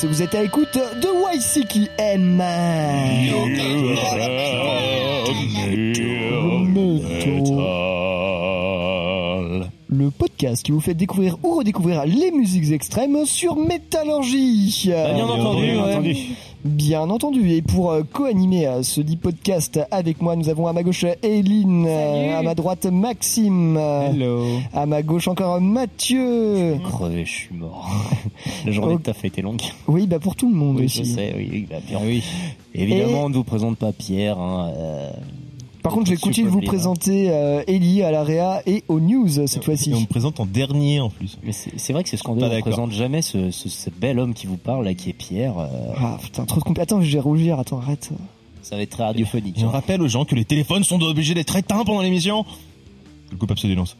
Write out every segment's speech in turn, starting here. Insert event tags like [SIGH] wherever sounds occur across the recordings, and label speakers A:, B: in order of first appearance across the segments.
A: tous. Vous êtes à l'écoute de YCKM. Le podcast qui vous fait découvrir ou redécouvrir les musiques extrêmes sur Métallurgie.
B: Bien entendu,
A: Bien
B: ouais.
A: entendu. Bien entendu. Et pour euh, co-animer euh, ce dit podcast avec moi, nous avons à ma gauche Eileen, euh, à ma droite Maxime,
B: Hello.
A: à ma gauche encore Mathieu.
B: Crevé, je suis mort. [LAUGHS] La journée de taf a été longue.
A: Oui, bah pour tout le monde
B: Oui,
A: aussi.
B: je sais, oui, oui, bah, bien. Évidemment, on ne vous présente pas Pierre. Hein, euh,
A: Par contre, je vais continuer de vous
B: bien.
A: présenter euh, Ellie à l'AREA et aux news cette
C: Et
A: fois-ci.
C: on me présente en dernier en plus.
B: mais c'est vrai que c'est scandaleux. On ne présente jamais ce, ce, ce bel homme qui vous parle, là, qui est Pierre. euh,
A: Ah putain, trop de compl- Attends, je vais rougir, attends, arrête.
B: ça va être très radiophonique. Hein.
C: rappelle aux gens que les téléphones sont obligés d'être éteints pendant l'émission. Le coupable se dénonce.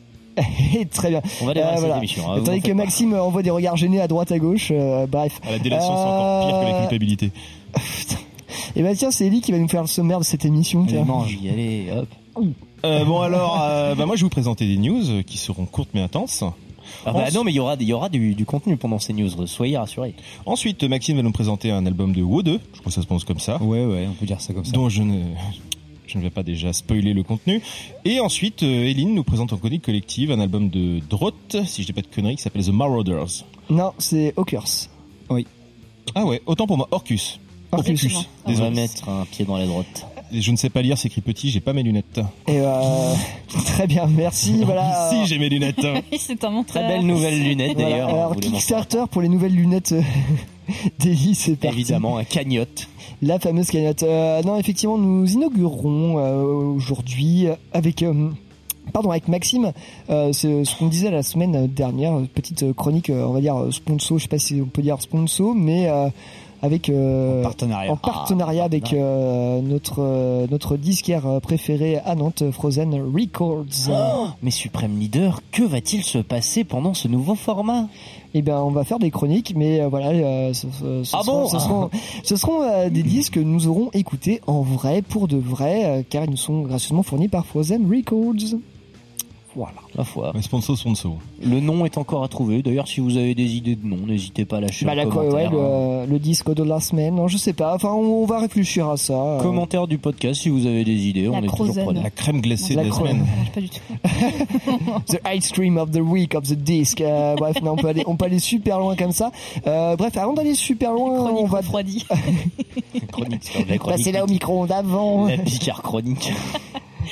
A: Et [LAUGHS] Très bien.
B: On va démarrer
A: Euh, voilà.
B: émission. hein, vous
A: Tandis que
B: pas.
A: Maxime envoie des regards gênés à droite à gauche, euh, bref.
C: À la délation, c'est encore pire que la
A: Euh,
C: culpabilité. [LAUGHS]
A: Et bah tiens, c'est Ellie qui va nous faire le sommaire de cette émission.
B: Allez,
A: tiens.
B: mange, y allez, hop.
C: Euh, bon alors, euh, bah moi je vais vous présenter des news euh, qui seront courtes mais intenses.
B: Ah bah
C: Ensuite-
B: non, mais il y aura, il y aura du, du contenu pendant ces news, soyez rassurés.
C: Ensuite, Maxime va nous présenter un album de Wo 2, je crois que ça se prononce comme ça,
B: Ouais, ouais, on peut dire ça comme
C: dont je ne, je ne vais pas déjà spoiler le contenu. Et ensuite, Eline nous présente en chronique collective un album de Drott, si je dis pas de conneries, qui s'appelle The Marauders.
A: Non, c'est Hawkers.
C: Ah ouais, autant pour moi, Orcus.
B: On va mettre un pied dans la droite.
C: Et Je ne sais pas lire, c'est écrit petit, j'ai pas mes lunettes.
A: Et euh, [LAUGHS] très bien, merci. [LAUGHS] Voilà.
C: si, j'ai mes lunettes. [LAUGHS]
D: Oui, c'est un menteur.
B: Très belle nouvelle lunette
A: Voilà.
B: d'ailleurs.
A: Alors
B: m'en
A: Kickstarter pour les nouvelles lunettes euh, d'Ellie, c'est parti.
B: Évidemment, un cagnotte.
A: La fameuse cagnotte. Euh, non, effectivement, nous inaugurons euh, aujourd'hui avec. euh, Pardon, avec Maxime, euh, c'est ce qu'on disait la semaine dernière, petite chronique, on va dire sponsor, je sais pas si on peut dire sponsor, mais euh, avec euh,
B: Partenariat.
A: en partenariat
B: Ah,
A: avec euh, notre euh, notre disquaire préféré à Nantes, Frozen Records.
B: Oh, mais Suprême Leader, que va-t-il se passer pendant ce nouveau format?
A: Eh bien, on va faire des chroniques, mais euh, voilà, euh, ce, ce- ce
B: Ah
A: seront,
B: bon?
A: ce seront, ce seront, euh, des disques que nous aurons écoutés en vrai, pour de vrai, euh, car ils nous sont gracieusement fournis par Frozen Records. Voilà.
B: La foi.
C: Mais sponsor, sponsor.
B: Le nom est encore à trouver. D'ailleurs, si vous avez des idées de nom, n'hésitez pas à lâcher
A: Bah,
B: un
A: la, ouais,
B: commentaire. hein.
A: le, le disque de la semaine, non, je sais pas. Enfin, on, on va réfléchir à ça. euh.
B: Commentaire du podcast si vous avez des idées,
D: La
B: on est toujours
D: Crozen.
B: preneurs.
C: La crème glacée
A: La
C: de la semaine.
D: Pas du tout. [LAUGHS]
A: The ice cream of the week of the disc. Euh, bref, non, on peut aller, on peut aller super loin comme ça. Euh, bref, avant d'aller super loin, on
D: Chronique
A: va
B: la chronique.
A: passer là au micro-ondes avant.
B: La Picard chronique. [LAUGHS]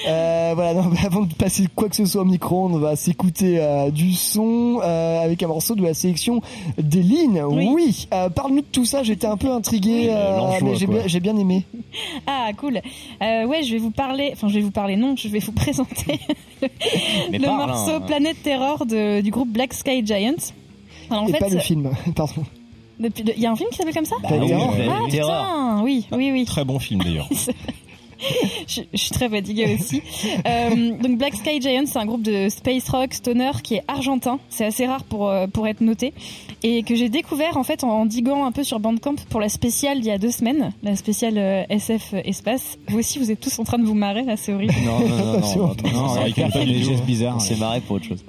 A: Euh, voilà, non, mais [LAUGHS] avant de passer quoi que ce soit au micro-ondes, on va s'écouter euh, du son euh, avec un morceau de la sélection d'Eline. Oui,
D: Oui.
A: euh, parle-nous de tout ça, j'étais un peu intrigué, euh, mais j'ai bien, j'ai bien aimé. [LAUGHS]
D: Ah, cool. Euh, ouais, je vais vous parler, enfin, je vais vous parler, non, je vais vous [LAUGHS] présenter le
B: parle,
D: morceau
B: hein.
D: Planète Terror de- du groupe Black Sky Giants. Alors, en
A: Et
D: fait,
A: pas le film, pardon.
D: il y a un film qui s'appelle comme ça?
B: Bah
A: Bah,
B: oui,
D: Ah, putain, oui, oui, oui.
C: Très bon film d'ailleurs. [LAUGHS]
D: je, je suis très fatiguée aussi. Euh, donc Black Sky Giants, c'est un groupe de space rock stoner qui est argentin. C'est assez rare pour euh, pour être noté et que j'ai découvert en fait en diguant un peu sur Bandcamp pour la spéciale d'il y a deux semaines, la spéciale euh, SF espace. Vous aussi, vous êtes tous en train de vous marrer là, c'est horrible.
B: Non, non, non,
A: C'est [LAUGHS]
B: non, non, non,
C: C'est vrai qu'il y a pas de gestes
B: bizarres. On s'est marré pour autre chose.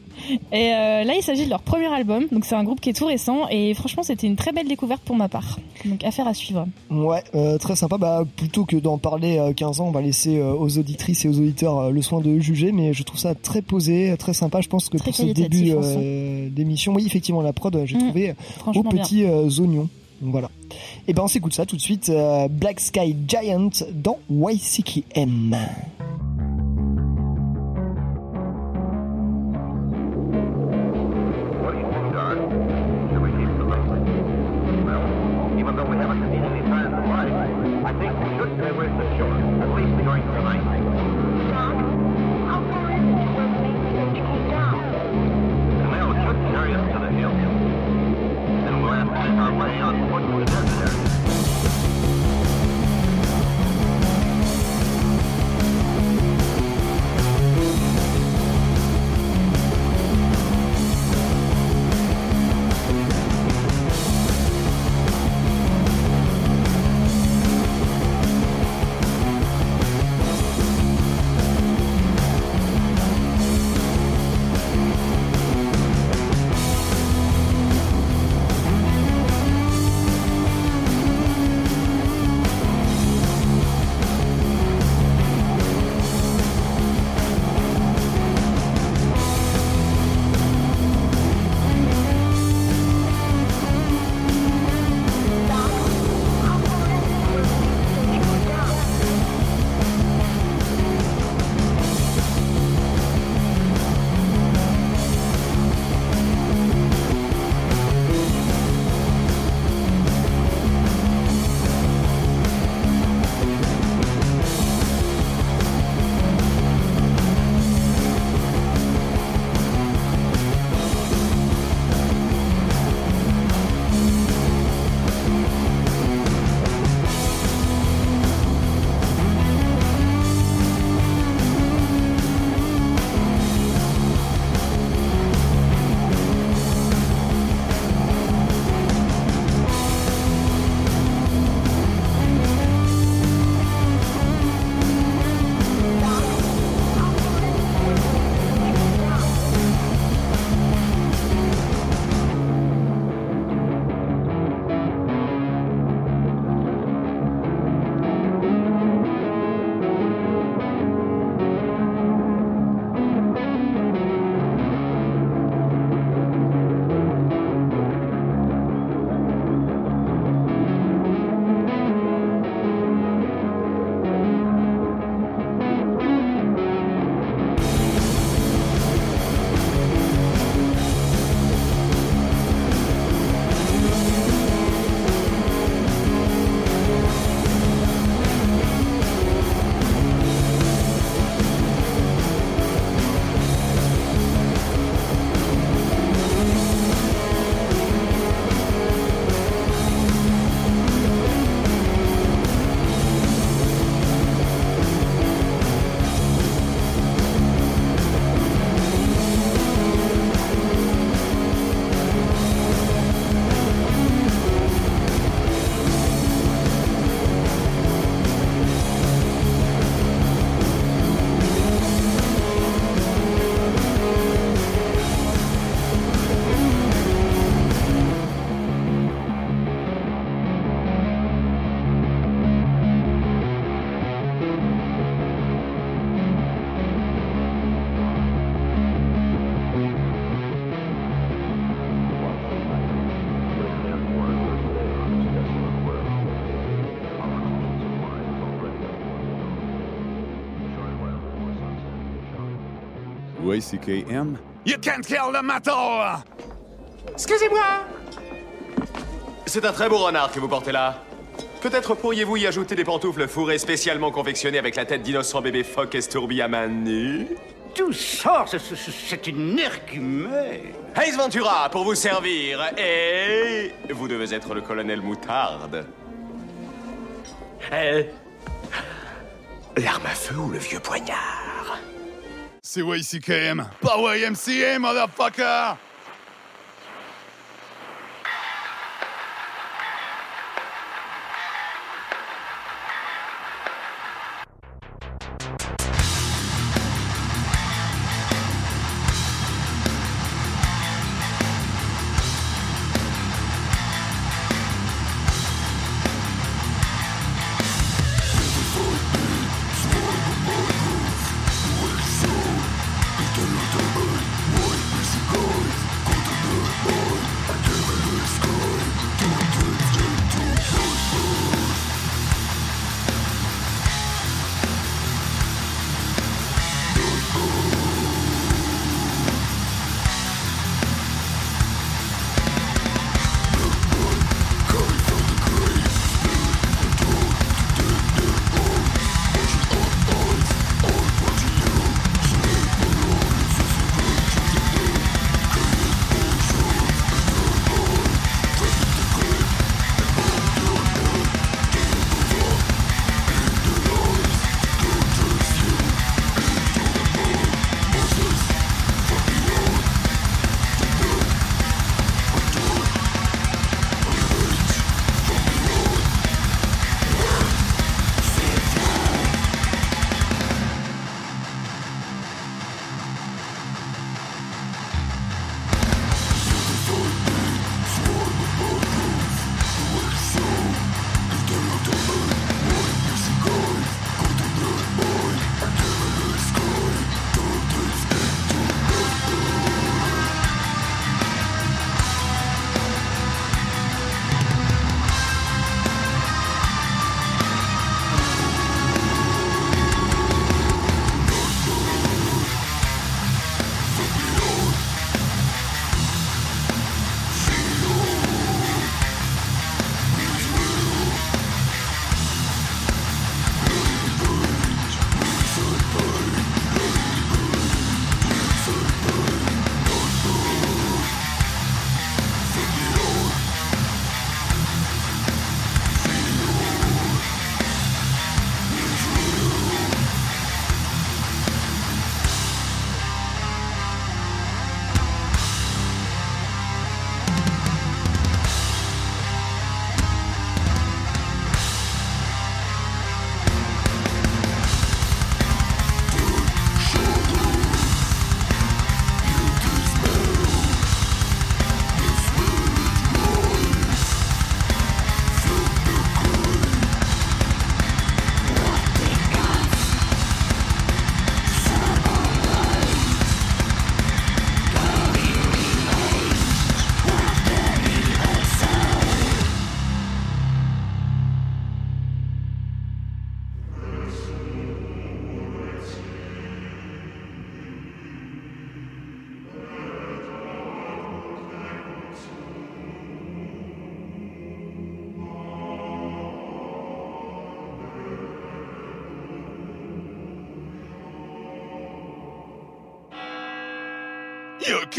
D: Et euh, là, il s'agit de leur premier album. Donc c'est un groupe qui est tout récent et franchement, c'était une très belle découverte pour ma part. Donc affaire à suivre.
A: Ouais, euh, très sympa. Bah, plutôt que d'en parler euh, 15 ans, on va laisser euh, aux auditrices et aux auditeurs euh, le soin de juger, mais je trouve ça très posé, très sympa. Je pense que
D: Très
A: pour ce début euh, d'émission, oui, effectivement, la prod, euh, j'ai
D: Mm.
A: trouvé aux petits euh, oignons. Donc voilà. Et ben on s'écoute ça tout de suite. euh, Black Sky Giant dans YCKM.
E: YCKM?
F: You can't kill the metal!
G: Excusez-moi
H: C'est un très beau renard que vous portez là. Peut-être pourriez-vous y ajouter des pantoufles fourrées spécialement confectionnées avec la tête d'innocent bébé phoque estourbi à main nue
G: Tout ça, c'est- une énergumée.
H: Ace Ventura, pour vous servir. Et vous devez être le colonel Moutarde.
G: Euh, L'arme à feu ou le vieux poignard?
F: C'est YCKM, pas YMCA, motherfucker!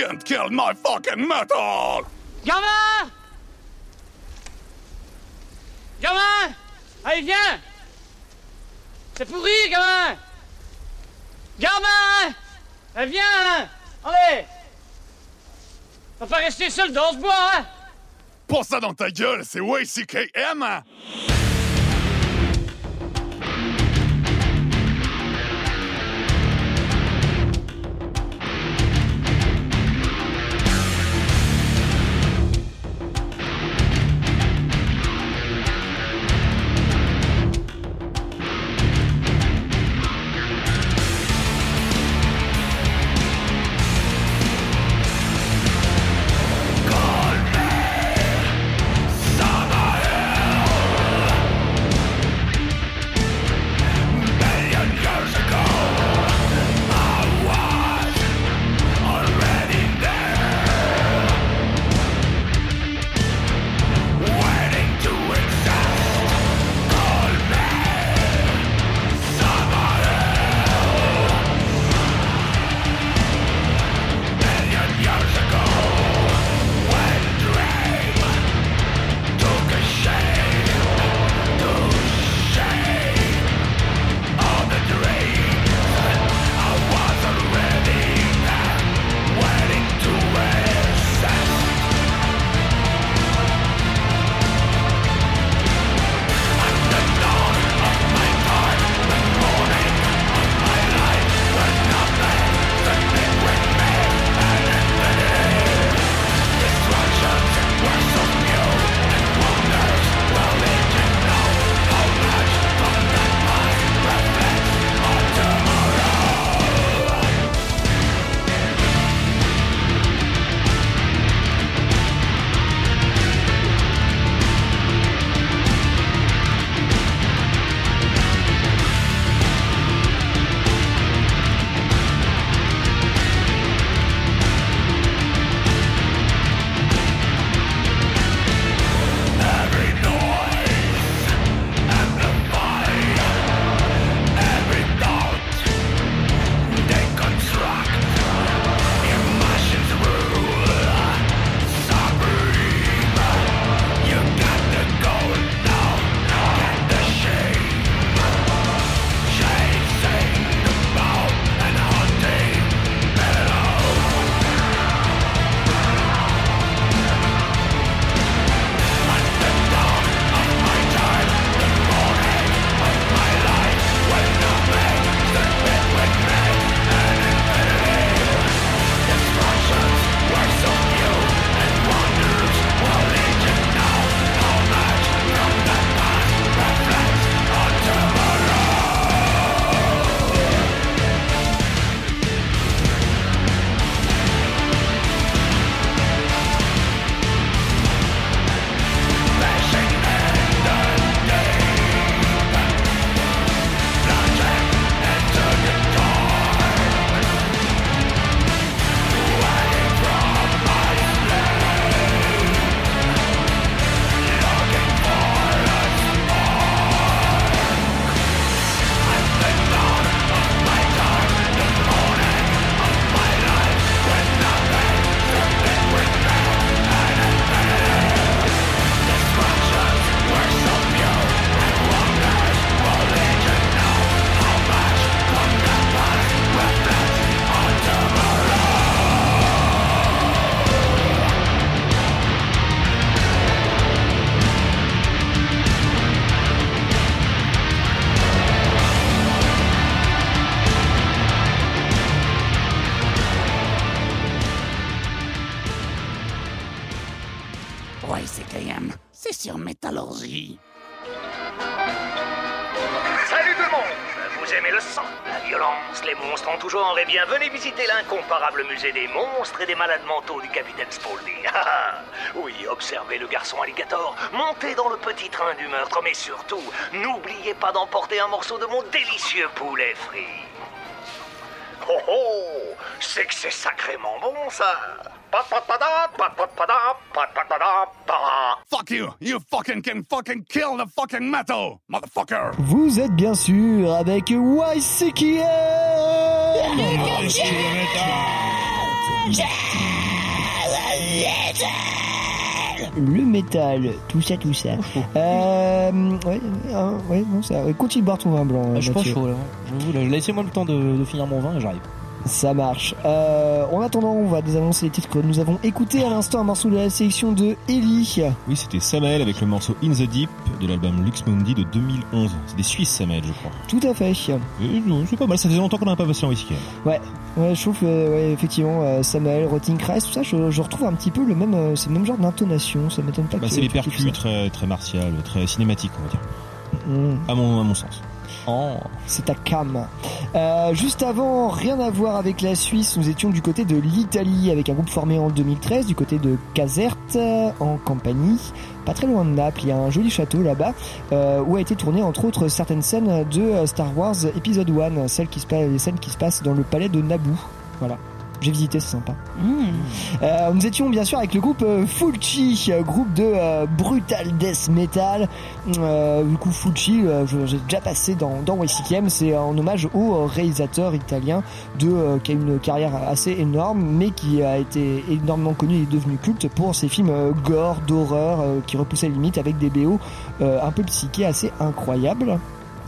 F: Can't kill my fucking metal!
G: Gamin Gamin Allez, viens! C'est pourri, gamin Gamin Allez, viens Allez! On va pas rester seul dans ce bois, hein!
F: Pas ça dans ta gueule, c'est YCKM!
I: Summer
J: musée des monstres et des malades mentaux du capitaine Spaulding. [LAUGHS] Ah, ah. oui, observez le garçon alligator, montez dans le petit train du meurtre, mais surtout, n'oubliez pas d'emporter un morceau de mon délicieux poulet frit. Oh oh C'est que c'est sacrément bon, ça.
K: Fuck you! You fucking can fucking kill the fucking metal, motherfucker!
A: Vous êtes bien sûr avec YCKM Le métal, tout ça, tout ça. Euh, ouais, euh, ouais, non, ça. ouais, Continue de boire ton vin blanc.
B: Ah, je suis pas chaud là. Laissez-moi le temps de, de finir mon vin et j'arrive.
A: Ça marche. Euh, en attendant, on va désannoncer les titres que nous avons écoutés à l'instant, un morceau de la sélection de Ellie.
C: Oui, c'était Samael avec le morceau In the Deep de l'album Lux Mundi de 2011. C'est des Suisses, Samael, je crois.
A: Tout à fait.
C: Euh, c'est pas mal, ça faisait longtemps qu'on n'a pas passé en whisky.
A: Ouais, ouais, je trouve, euh, ouais, effectivement, euh, Samuel, Rottingcreis, tout ça, je, je retrouve un petit peu le même, euh, le même genre d'intonation. Ça m'étonne pas
C: Bah, c'est les percus très, très martiales, très cinématiques, on va dire.
A: Mm.
C: À mon, à mon sens.
B: Oh.
A: C'est ta cam. Euh, juste avant, rien à voir avec la Suisse, nous étions du côté de l'Italie avec un groupe formé en 2013 du côté de Caserte euh, en Campanie, pas très loin de Naples. Il y a un joli château là-bas euh, où a été tourné entre autres certaines scènes de euh, Star Wars épisode 1, celles qui se les scènes qui se passent dans le palais de Naboo. Voilà. J'ai visité, c'est sympa. Euh, nous étions bien sûr avec le groupe euh, Fulci, euh, groupe de euh, brutal death metal. Euh, du coup, Fulci, euh, j'ai déjà passé dans, dans c'est en hommage au réalisateur italien de, euh, qui a une carrière assez énorme, mais qui a été énormément connu et devenu culte pour ses films euh, gore, d'horreur, euh, qui repoussaient les limites avec des BO euh, un peu psychés assez incroyables.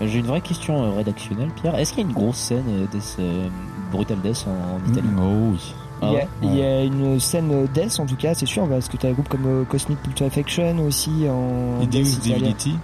B: J'ai une vraie question rédactionnelle, Pierre. Est-ce qu'il y a une grosse scène Death, euh, Brutal Death en, en Italie
C: Oh oui.
B: Ah
A: il, y a,
B: ouais
A: il y a une scène death en tout cas, c'est sûr, parce que tu as des groupes comme euh, Cosmic Putrefaction aussi en
C: Et
A: death
C: Deus. Divinity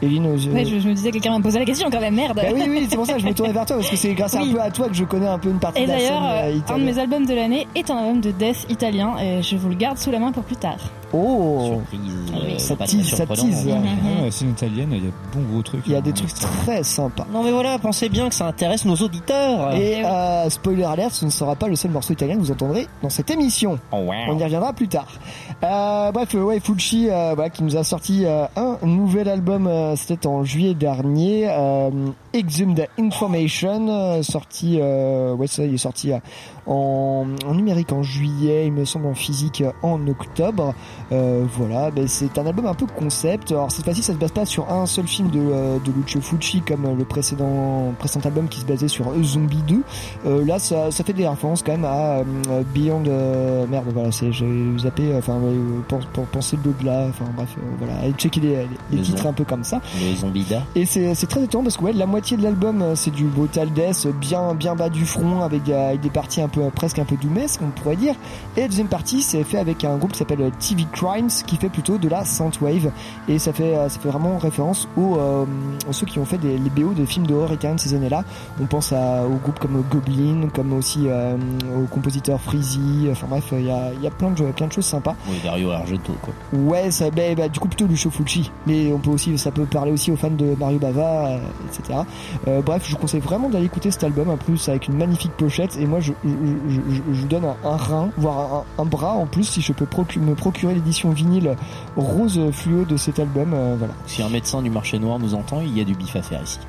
A: Eline, euh,
D: Ouais, je, je me disais que quelqu'un m'a posé la question quand même, merde.
A: Bah oui, oui, c'est pour ça que je me tournais vers toi, parce que c'est grâce
D: Oui.
A: un peu à toi que je connais un peu une partie
D: Et
A: de la scène
D: d'ailleurs,
A: euh,
D: euh, un de
A: italienne.
D: mes albums de l'année est un album de death italien et je vous le garde sous la main pour plus tard.
A: Oh
B: Surprise.
D: Ah oui.
B: euh,
A: Ça tease, ça tease.
D: Mhm.
L: Ah, la scène italienne, il y a de bons gros trucs.
A: Il y a
L: hein,
A: des trucs très sympas.
B: Non mais voilà, pensez bien que ça intéresse nos auditeurs.
A: Et euh, spoiler alert, ce ne sera pas le seul morceau italien que vous entendrez dans cette émission.
B: Oh, wow.
A: On y reviendra plus tard. Euh, bref, ouais, Fulci, euh, voilà, qui nous a sorti euh, un nouvel album, euh, c'était en juillet dernier, euh, Exhumed Information, sorti, euh, ouais, ça, il est sorti euh, en, en numérique en juillet, il me semble en physique euh, en octobre. Euh, voilà, ben, c'est un album un peu concept. Alors cette fois-ci, ça se base pas sur un seul film de, euh, de Lucio Fulci comme euh, le précédent, précédent album qui se basait sur Zombie 2. Euh, là, ça, ça fait des références quand même à euh, Beyond. euh, merde, voilà, c'est j'ai zappé. Enfin, pense- pense- penser de là. Enfin, bref, voilà, et checker les, les, les
B: Le
A: titres un peu comme ça.
B: Le Zombida.
A: Et c'est c'est très étonnant parce que ouais, la moitié de l'album c'est du brutal death, bien bien bas du front avec, des- avec des parties un peu presque un peu doomesques on pourrait dire. Et la deuxième partie c'est fait avec un groupe qui s'appelle TV Crimes qui fait plutôt de la synthwave et ça fait euh, ça fait vraiment référence aux, euh, ceux qui ont fait des, les BO de films d'horreur italiens ces années-là. On pense à, aux groupes comme Goblin, comme aussi euh, au compositeur Freezy. Enfin bref, il y a, y a plein de plein de choses sympas.
B: Oui, Dario Argento quoi.
A: Ouais, ça, bah, bah, du coup plutôt Lucio Fulci, mais on peut aussi, ça peut parler aussi aux fans de Mario Bava, euh, etc. Bref, je vous conseille vraiment d'aller écouter cet album, en plus avec une magnifique pochette, et moi je, je, je, je- donne un, un rein, voire un, un bras en plus si je peux procu- me procurer l'édition vinyle rose fluo de cet album, euh, voilà.
B: Si un médecin du marché noir nous entend, il y a du bif à faire ici.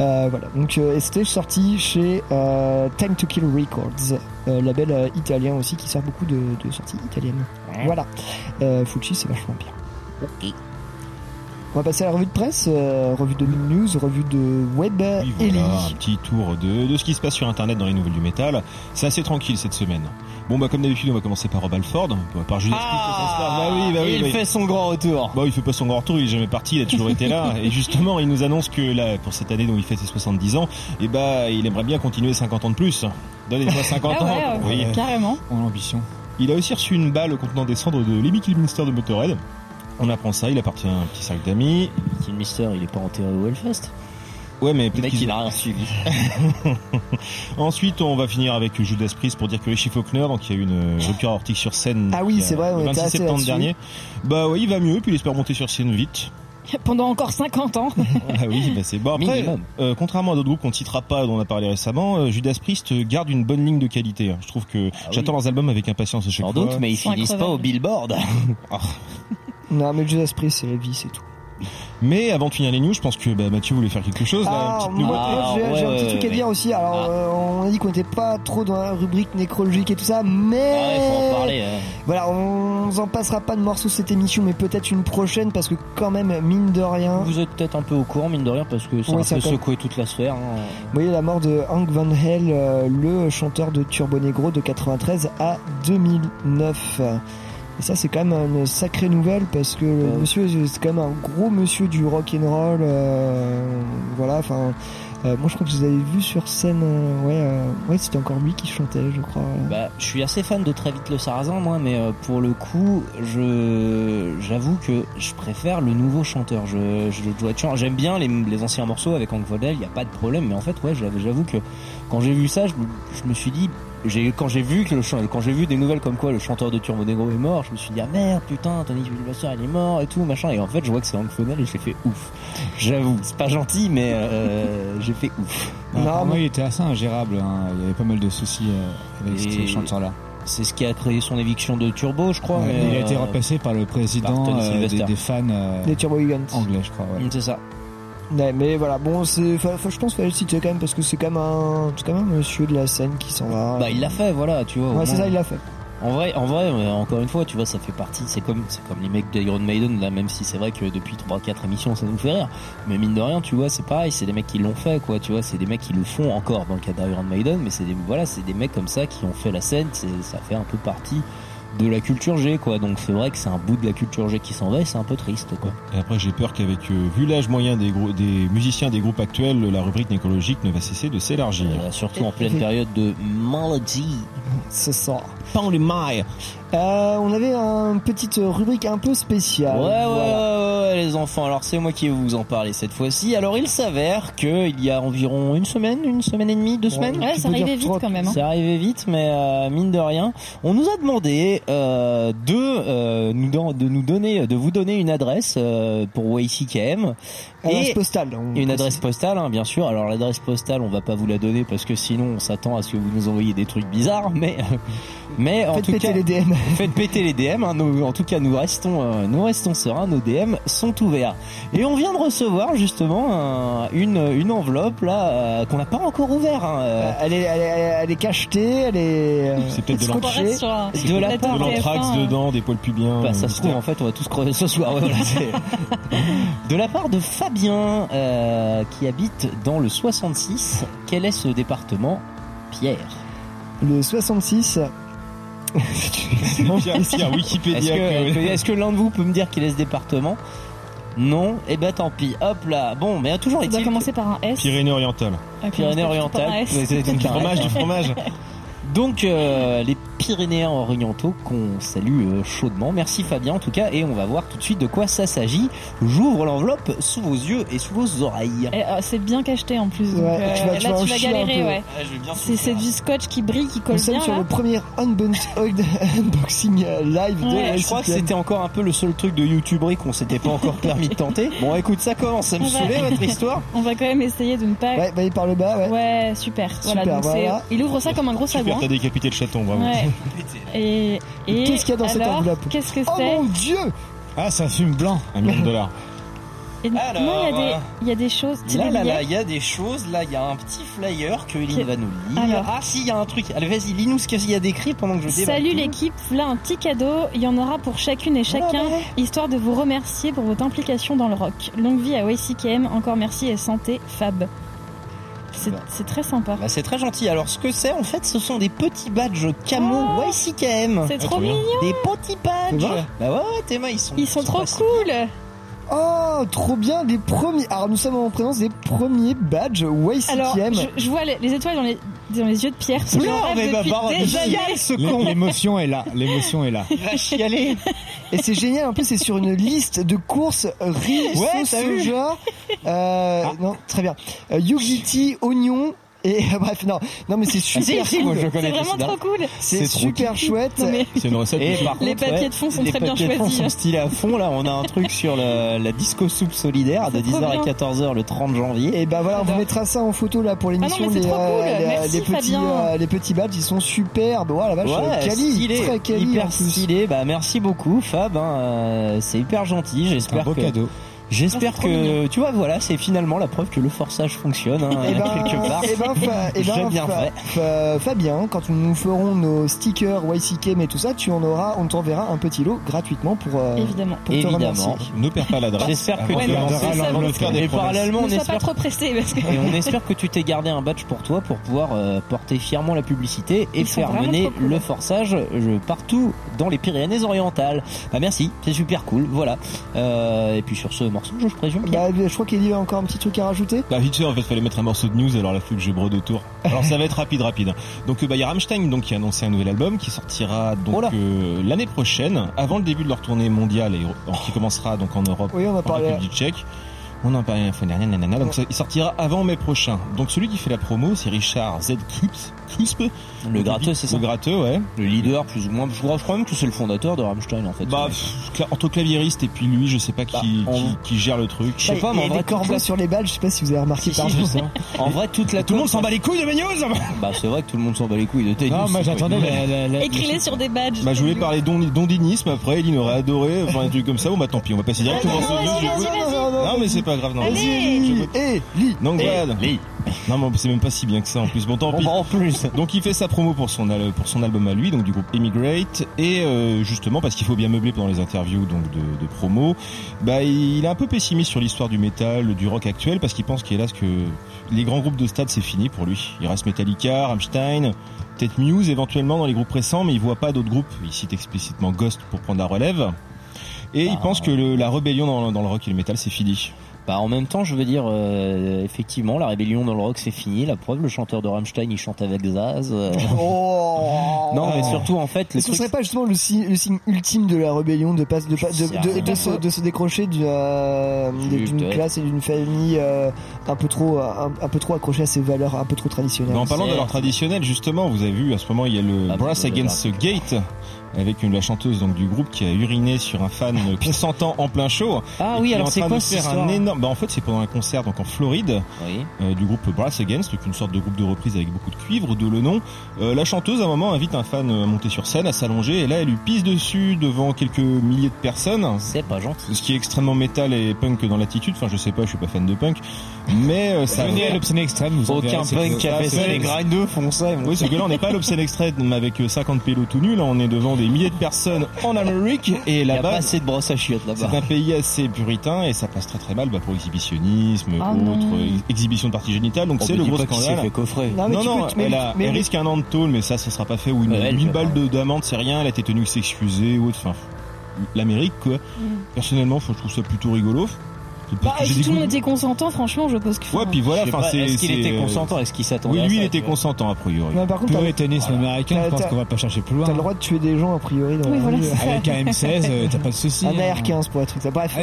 A: Euh, voilà, donc euh, c'était sorti chez euh, Time to Kill Records, label italien aussi qui sort beaucoup de, de sorties italiennes. Voilà, Fulci c'est vachement bien. On va passer à la revue de presse, revue de news, revue de web.
C: Oui, voilà, un petit tour de, de ce qui se passe sur Internet dans les nouvelles du métal. C'est assez tranquille cette semaine. Bon, bah comme d'habitude, on va commencer par Rob Alford, par Judas Priest et son star. Bah oui, bah oui,
B: il
C: bah,
B: fait son grand retour.
C: Bah, il fait pas son grand retour, il est jamais parti, il a toujours été là. [LAUGHS] Et justement, il nous annonce que là, pour cette année dont il fait ses 70 ans, et bah, il aimerait bien continuer 50 ans de plus. Donnez-moi 50
D: Ah
C: ans.
D: ouais,
C: Oui.
D: carrément.
L: En ambition.
C: Il a aussi reçu une balle contenant des cendres de Lemmy Kilminster de Motorhead. On apprend ça, il appartient à un petit cercle d'amis.
B: Kim Mister, il est pas enterré au Hellfest.
C: Ouais, mais
B: Le
C: peut-être
B: mec, il a rien suivi. [LAUGHS]
C: Ensuite, on va finir avec Judas Priest pour dire que Richie Faulkner, donc il y a eu une rupture aortique sur scène.
A: Ah oui, c'est vrai, on
C: le
A: était
C: 26
A: assez
C: septembre dernier. Bah oui, il va mieux, puis il espère monter sur scène vite. [LAUGHS]
D: Pendant encore 50 ans. [LAUGHS]
C: Ah oui, bah c'est bon. Après, euh, contrairement à d'autres groupes qu'on ne citera pas, dont on a parlé récemment, euh, Judas Priest garde une bonne ligne de qualité. hein. Je trouve que j'attends leurs albums avec impatience à chaque
B: Sans
C: fois.
B: doute, mais ils finissent pas au billboard.
A: Non, mais Judas Priest, c'est la vie, c'est tout.
C: Mais avant de finir les news, je pense que bah, Mathieu voulait faire quelque chose. là,
A: Ah, moi, j'ai
B: ouais,
A: j'ai un petit
B: ouais,
A: truc à
B: ouais.
A: dire aussi. Alors,
B: Ah.
A: euh, on a dit qu'on n'était pas trop dans la rubrique nécrologique et tout ça, mais
B: Ah ouais, faut en parler. hein.
A: voilà, on vous en passera pas de morceaux cette émission, mais peut-être une prochaine parce que quand même, mine de rien,
B: Vous êtes peut-être un peu au courant, mine de rien, parce que ça
A: Ouais,
B: a
A: ça peut-
B: secoué toute la sphère. hein.
A: vous voyez la mort de Hank Van Hell, euh, le chanteur de Turbo Negro de 93 à 2009. Et ça, c'est quand même une sacrée nouvelle parce que le
B: Ouais.
A: monsieur, c'est quand même un gros monsieur du rock and roll. euh, voilà, enfin, euh, moi je crois que je vous avais vu sur scène. euh, ouais, euh, ouais, c'était encore lui qui chantait, je crois.
B: Bah, je suis assez fan de Très vite le Sarrasin, moi, mais euh, pour le coup, je j'avoue que je préfère le nouveau chanteur. Je, je dois être. J'aime bien les, les anciens morceaux avec Hank Vodel, il y a pas de problème, mais en fait, ouais, j'avoue que quand j'ai vu ça, je me suis dit, j'ai quand j'ai vu que le chan- quand j'ai vu des nouvelles comme quoi le chanteur de Turbo Negro est mort, je me suis dit ah merde putain Tony Sylvester il est mort et tout machin et en fait je vois que c'est Hank Vodel et j'ai fait ouf. J'avoue, c'est pas gentil mais euh, [LAUGHS] j'ai fait ouf.
L: Non, moi, il était assez ingérable. hein. Il y avait pas mal de soucis euh, avec
B: Et-
L: ce chanteur-là.
B: C'est ce qui a créé son éviction de Turbo, je crois.
L: Ouais,
B: mais,
L: il a été
B: euh,
L: remplacé par le président euh, des, des fans euh,
A: Des Turbo
L: anglais, je crois. Ouais.
B: C'est ça.
A: Ouais, mais voilà, bon, c'est, je pense qu'il fallait le citer quand même parce que c'est quand même un, c'est quand même un monsieur de la scène qui s'en va.
B: Bah il l'a fait, voilà, tu vois.
A: Ouais, c'est ça, il l'a fait.
B: En vrai, en vrai, encore une fois, tu vois, ça fait partie. C'est comme, c'est comme les mecs d'Iron Maiden là, même si c'est vrai que depuis 3-4 émissions, ça nous fait rire. Mais mine de rien, tu vois, c'est pareil. C'est des mecs qui l'ont fait, quoi. Tu vois, c'est des mecs qui le font encore dans le cas d'Iron Maiden, mais c'est des, voilà, c'est des mecs comme ça qui ont fait la scène. Ça fait un peu partie de la culture G, quoi. Donc c'est vrai que c'est un bout de la culture G qui s'en va et c'est un peu triste, quoi.
C: Et après, j'ai peur qu'avec, euh, vu l'âge moyen des, grou- des musiciens des groupes actuels, la rubrique nécrologique ne va cesser de s'élargir.
B: Euh, surtout en pleine période de maladie.
A: C'est ça.
C: Pas les mailles.
A: Euh, on avait une petite rubrique un peu spéciale.
B: Ouais, ouais,
A: Voilà.
B: ouais, ouais, les enfants. Alors, c'est moi qui vais vous en parler cette fois-ci. Alors, il s'avère que il y a environ une semaine, une semaine et demie, deux semaines.
D: Ouais, ça arrivait vite
A: trois-
D: quand même. hein.
B: C'est arrivé vite, mais euh, mine de rien, on nous a demandé euh, de euh, nous don- de nous donner, de vous donner une adresse euh, pour YCKM
A: Adresse
B: et
A: postale.
B: une adresse postale, hein, bien sûr. Alors l'adresse postale, on va pas vous la donner parce que sinon on s'attend à ce que vous nous envoyiez des trucs bizarres, mais mais en
A: Faites
B: tout
A: péter
B: cas,
A: les DM. [LAUGHS]
B: faites péter les DM. hein, nous- en tout cas, nous restons, euh, nous restons sereins. Nos DM sont ouverts. Et on vient de recevoir justement un- une une enveloppe là euh, qu'on n'a pas encore ouvert. hein, euh,
A: Elle est, elle est, elle est cachetée, elle est. euh,
C: C'est peut-être de
B: De la part
C: De
D: TF1,
C: l'anthrax
D: euh,
C: dedans, des poils pubiens.
B: Bah, ça se trouve, en fait, on va tous crever ce soir. ouais, voilà, c'est- [LAUGHS] de la part de Fabien, euh, qui habite dans le 66. Quel est ce département Pierre?
A: Le 66.
C: Wikipédia.
B: Est-ce que, l'un de vous peut me dire quel est ce département? Non Eh ben tant pis. Hop là. Bon, mais toujours
D: doit
B: est-il
D: commencer par un S.
C: Pyrénées-Orientales.
B: Pyrénées-Orientales.
D: par un S.
B: Ouais, c'est tout
C: Du
B: un-
C: fromage, du fromage.
B: Donc euh, les Pyrénéens orientaux qu'on salue euh, chaudement. Merci Fabien en tout cas et on va voir tout de suite de quoi ça s'agit. J'ouvre l'enveloppe sous vos yeux et sous vos oreilles.
D: Et, euh, c'est bien cacheté en plus.
A: Ouais,
D: euh,
A: tu vas- tu
D: là,
A: vas en
D: tu vas galérer, ouais. C'est c'est du scotch qui brille, qui colle
A: Nous sommes
D: bien
A: sur
D: là.
A: le premier unbox- unboxing euh, live de
D: Ouais,
B: Je crois que c'était encore un peu le seul truc de YouTuberie qu'on s'était pas encore permis de tenter. [LAUGHS] Bon écoute, ça commence à me saouler votre histoire. [LAUGHS]
D: On va quand même essayer de ne pas.
A: Ouais, bah, il par le bas, ouais.
D: Ouais, super. Voilà,
A: Super,
D: donc c'est-
A: voilà.
D: il ouvre ça comme un gros sagouin.
C: T'as décapité le chaton, bravo.
D: Ouais. [LAUGHS] Et, et
A: Qu'est-ce qu'il y a dans cette
D: alors,
A: enveloppe
D: Qu'est-ce que
A: Oh
D: c'est
A: mon dieu
L: Ah, ça fume blanc.
C: Un million de [LAUGHS] dollars.
D: Et Non, il y, a
B: Alors,
D: des- il y a des choses. C'est
B: Là, là, là, il y a des choses. Là, il y a un petit flyer que Eline va nous lire.
D: Alors.
B: Ah, si, il y a un truc. Allez, vas-y, lis-nous ce qu'il y a d'écrit pendant que je déballe.
D: Salut l'équipe, voilà un petit cadeau. Il y en aura pour chacune et chacun, histoire de vous remercier pour votre implication dans le rock. Longue vie à YCKM, encore merci et santé, Fab. C'est c'est très sympa.
B: Bah, c'est très gentil. Alors, ce que c'est, en fait, ce sont des petits badges camo
D: Oh.
B: YCKM.
D: C'est trop
C: trop bien.
D: mignon.
B: Des petits badges. Bah ouais, ouais, Théma, ils sont.
D: Ils sont trop cool.
A: Oh, trop bien, les premiers. Alors, nous sommes en présence des premiers badges
D: Alors,
A: YCKM.
D: je, je vois les, les étoiles dans les, dans les yeux de Pierre. J'en rêve
B: mais bah,
D: depuis
B: bah,
D: des
B: mais
D: années.
B: génial, ce
L: L'é-
B: con.
L: L'émotion est là. L'émotion est là.
B: Il [LAUGHS] va chialer.
A: Et c'est génial, en plus c'est sur une liste de courses riz,
B: Ouais,
A: sauce
B: t'as vu
A: soja, euh, non, très bien, euh, Yugiti, oignon, et [LAUGHS] bref, non, non mais c'est super
B: si, si,
A: cool.
B: moi, je
D: C'est
B: connais
D: vraiment trop cool.
A: C'est super chouette.
C: C'est une recette.
B: Et par
D: Les
B: contre,
D: papiers de fond sont
B: les
D: très bien
B: papiers de fond
D: choisis,
B: sont stylés à fond. Là, on a un truc sur le- la disco soupe solidaire de
D: C'est trop
B: 10h à
D: bien.
B: 14h le 30 janvier.
A: Et ben voilà, on vous mettra ça en photo là pour l'émission.
D: Ah
A: les,
D: cool.
A: les, les petits,
D: Fabien.
A: euh, les petits badges, ils sont superbes. Voilà, la vache,
B: Ouais,
A: quali,
B: stylé,
A: très quali
B: hyper stylé. Bah merci beaucoup Fab, hein, euh, c'est hyper gentil.
L: Un
B: J'espère
L: beau
B: que
L: cadeau.
B: J'espère
D: Ah,
B: que tu vois voilà, c'est finalement la preuve que le forçage fonctionne hein,
A: Et [LAUGHS] ben,
B: quelque part.
A: eh ben, fa- eh ben,
B: bien
A: fa-
B: fait.
A: fa- Fabien, quand nous ferons nos stickers YCK mais tout ça, tu en auras, on t'enverra un petit lot gratuitement pour, euh,
D: Évidemment.
A: pour te
B: Évidemment.
A: remercier.
C: Ne perds pas l'adresse.
B: J'espère que
D: Ouais,
C: faire des
B: Et
C: promesses.
B: parallèlement, on espère
D: pas trop pressé parce que.
B: Et on espère que tu t'es gardé un badge pour toi pour pouvoir euh, porter fièrement la publicité et
D: Ils
B: faire mener
D: cool.
B: le forçage euh, partout dans les Pyrénées-Orientales. Bah merci, c'est super cool, voilà. Euh, et puis sur ce morceau, je présume qu'il y a-
A: Bah, je crois qu'il y a encore un petit truc à rajouter.
C: Bah vite fait en fait fallait mettre un morceau de news alors là faut que je brode autour. [LAUGHS] Alors ça va être rapide rapide. Donc euh, bah il y a Rammstein donc qui a annoncé un nouvel album qui sortira donc
B: Oh
C: euh, l'année prochaine avant le début de leur tournée mondiale et euh, qui commencera donc en Europe
A: Oui, on
C: en. République tchèque. On en parlait la fois dernière, nanana. Donc ça, il sortira avant mai prochain. Donc celui qui fait la promo, c'est Richard Z. Krusp. Krusp.
B: le gratteux, c'est ça
C: Le gratteux, ouais.
B: Le leader, plus ou moins. Je crois, je crois même que c'est le fondateur de Rammstein en fait.
C: Bah, pff, cla- entre claviériste et puis lui, je sais pas qui,
B: Bah, on-
C: qui, qui gère le truc.
B: Je sais pas,
A: il y
B: mais
A: a
B: en
A: des
B: vrai, toute
A: sur les badges, je sais pas si vous avez remarqué
B: Si, si,
A: par
B: je sais. [LAUGHS] En vrai, toute la
C: Tout le monde s'en bat les couilles de news [LAUGHS]
B: Bah, c'est vrai que tout le monde s'en bat les couilles de tes
L: Non, moi j'attendais
D: Écris-les sur des badges.
C: Bah, je voulais parler d'on- d'ondinisme après, Eline aurait adoré, enfin, un truc comme ça. Bon, bah, tant pis, on va passer directement sur le.
A: Non,
C: mais c'est pas grave, non.
A: Eh.
C: Donc,
B: Eh,
C: voilà. Non, mais c'est même pas si bien que ça en plus. Bon, tant
B: Bon,
C: pis.
B: bah, [LAUGHS] en plus.
C: Donc il fait sa promo pour son al- pour son album à lui, donc du groupe Emigrate, et euh, justement parce qu'il faut bien meubler pendant les interviews donc de, de promo, bah il est un peu pessimiste sur l'histoire du métal, du rock actuel, parce qu'il pense qu'hélas que les grands groupes de stade c'est fini pour lui. Il reste Metallica, Rammstein, peut-être Muse éventuellement dans les groupes récents, mais il voit pas d'autres groupes. Il cite explicitement Ghost pour prendre la relève. Et il
B: Ah.
C: pense que le- la rébellion dans, dans le rock et le métal c'est fini.
B: Bah, en même temps, je veux dire, euh, effectivement, la rébellion dans le rock, c'est fini. La preuve, le chanteur de Rammstein, il chante avec Zaz. euh. [LAUGHS]
A: Oh. [LAUGHS]
B: Non, mais surtout, en fait, le
A: ce
B: truc,
A: serait pas justement le signe, le signe ultime de la rébellion de, pas, de, pas- de, de, de se, de se décrocher d'une euh, classe et d'une famille euh, un peu trop un, un peu trop accrochée à ses valeurs un peu trop traditionnelles.
C: Mais en parlant de
B: certes.
C: leur traditionnel, justement, vous avez vu à ce moment il y a le
B: Ah,
C: Brass Against the Gate avec une, la chanteuse donc du groupe qui a uriné sur un fan [LAUGHS] consentant en plein show.
B: Ah oui, alors c'est quoi
C: faire un énorme. Bah en fait c'est pendant un concert donc en Floride
B: Oui.
C: euh, du groupe Brass Against, donc une sorte de groupe de reprise avec beaucoup de cuivre, de le nom. Euh, la chanteuse à un moment invite un fan euh, à monter sur scène, à s'allonger et là elle lui pisse dessus devant quelques milliers de personnes.
B: C'est pas gentil.
C: Ce qui est extrêmement métal et punk dans l'attitude. Enfin je sais pas, je suis pas fan de punk, mais euh, ça.
L: Venez à l'obscène extrême, vous
B: Aucun
L: c'est
B: punk qui a
C: ça,
B: fait ça,
C: c'est-
B: les grindeux font ça.
C: Oui, c'est que là, on n'est pas à l'obscène mais avec euh, 50 pélos tout nus. Là, on est devant des milliers de personnes en Amérique. Et
B: Il y a pas
C: là-bas,
B: assez de brosse à chiottes
C: c'est
B: là-bas.
C: un pays assez puritain et ça passe très très mal bah, pour exhibitionnisme,
D: Ah
C: autres, euh, exhibition de parties génitales. Donc
B: On
C: c'est le gros scandale.
B: fait coffrer.
A: Non, mais
C: non, non,
A: peux- mais-
C: elle, a- elle risque un an de tôle, mais ça, ce sera pas fait. Ou une,
B: Ouais, elle,
C: 1000
B: je
C: balles
B: sais
C: de- d'amende, c'est rien. Elle a été tenue de s'excuser ou autre. Enfin, l'Amérique, quoi. Personnellement, je trouve ça plutôt rigolo.
D: Bah, si tout le monde était consentant, franchement, je pose que.
C: Ouais, puis voilà, enfin, c'est.
B: Est-ce qu'il était
C: euh,
B: consentant Est-ce qu'il s'attendait
C: Oui, lui, il était consentant, a priori.
A: Non, par contre, t'as-
L: Puritanisme américain, je pense qu'on va pas chercher plus loin.
A: t'as le droit de tuer des gens a priori dans
D: Oui, voilà.
L: Avec un M16, euh, t'as pas de souci.
A: Un
L: hein.
A: AR-15 pour être exact. Bref,
L: ça-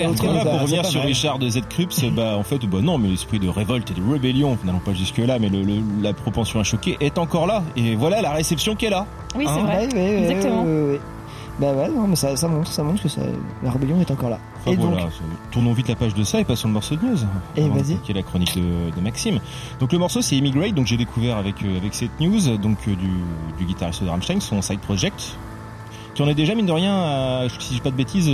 C: pour revenir sur. Richard de Z. Krups, bah en fait, bah non, mais l'esprit de révolte et de rébellion, n'allons pas jusque là, mais la propension à choquer est encore là. Et voilà la réception qu'elle a.
D: Oui, c'est
C: Hein
D: vrai. Exactement.
A: Bah ouais, non, mais ça, ça montre, ça montre que ça, la rébellion est encore là.
C: Enfin,
A: et donc,
C: voilà, ça- tournons vite la page de ça et passons le morceau de news.
A: Et
C: de
A: vas-y.
C: attaquer la chronique de, de Maxime. Donc le morceau c'est Immigrate, donc j'ai découvert avec euh, avec cette news, donc euh, du, du guitariste de Rammstein, son side project. Tu en es déjà mine de rien, à, si je dis pas de bêtises,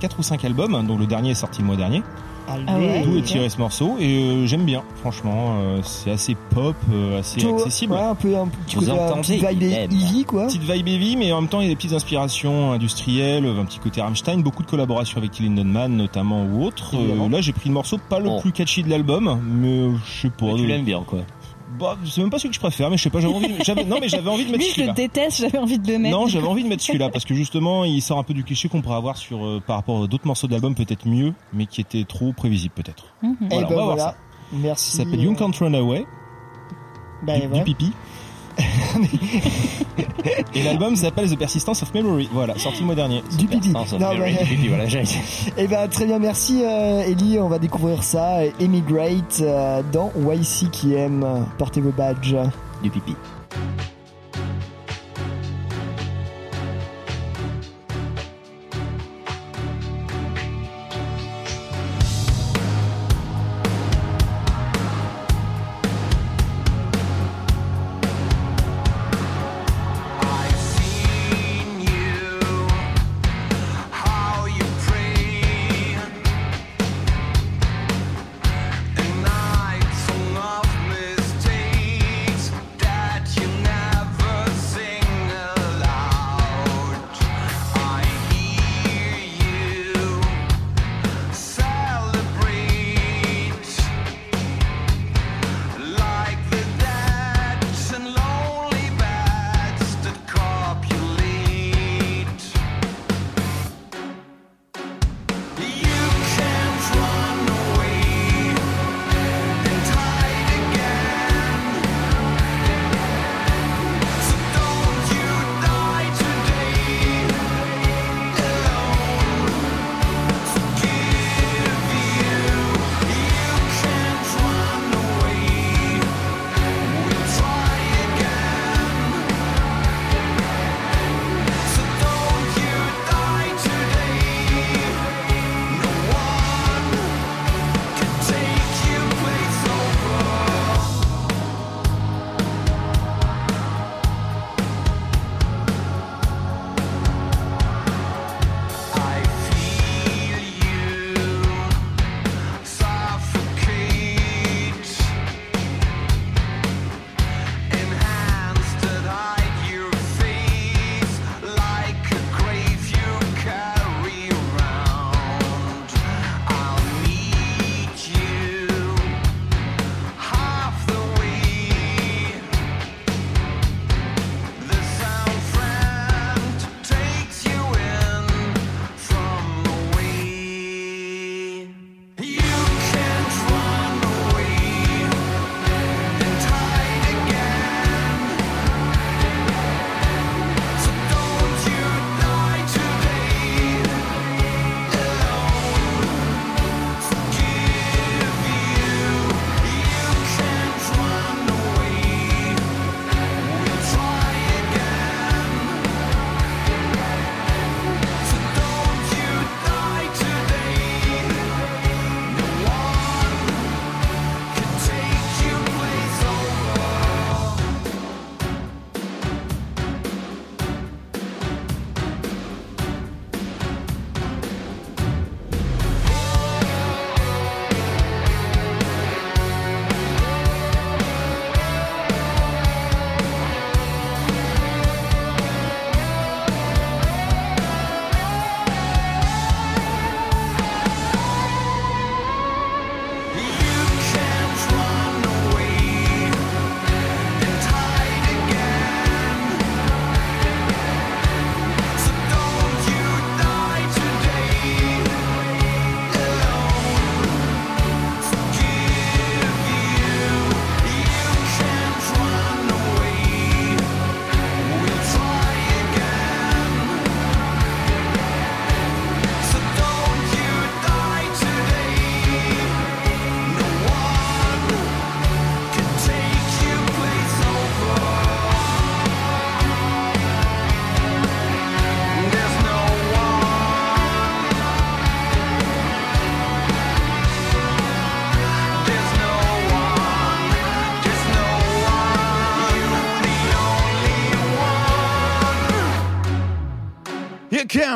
C: 4 ou 5 albums, dont le dernier est sorti le mois dernier.
A: Allez,
D: Ah ouais.
C: D'où est
D: ok.
C: tiré ce morceau et euh, j'aime bien, franchement, euh, c'est assez pop, euh, assez accessible.
A: Ouais, un peu, un petit
B: Vous
A: côté, un
B: entendez,
A: petit vibe easy, quoi.
C: Petite vibe heavy, mais en même temps il y a des petites inspirations industrielles, un petit côté Rammstein, beaucoup de collaborations avec Till Lindemann notamment ou autres. Euh, là j'ai pris le morceau pas le
B: Oh.
C: plus catchy de l'album, mais euh, je sais pas.
B: Mais Tu
C: euh,
B: l'aimes bien, quoi.
C: Bah, c'est même pas celui que je préfère, mais je sais pas, j'avais envie, non, mais j'avais envie de mettre
D: celui-là. je le déteste, j'avais envie de le mettre.
C: Non, j'avais envie de mettre celui-là, parce que justement, il sort un peu du cliché qu'on pourrait avoir sur, euh, par rapport à d'autres morceaux d'album, peut-être mieux, mais qui étaient trop prévisibles, peut-être.
D: Mhm.
C: Voilà,
A: Et
C: on va voir
A: voilà.
C: ça.
A: Merci.
C: Ça s'appelle
A: euh, You
C: Can't Run Away.
A: Bah,
C: du,
A: ouais.
C: du pipi et l'album s'appelle The Persistence of Memory. Voilà, sorti le mois dernier.
A: Du pipi.
M: Non, du pipi, voilà, [LAUGHS]
A: Eh ben, très bien, merci euh, Ellie. On va découvrir ça. Emigrate euh, dans YC qui aime. Portez vos badges.
M: Du pipi.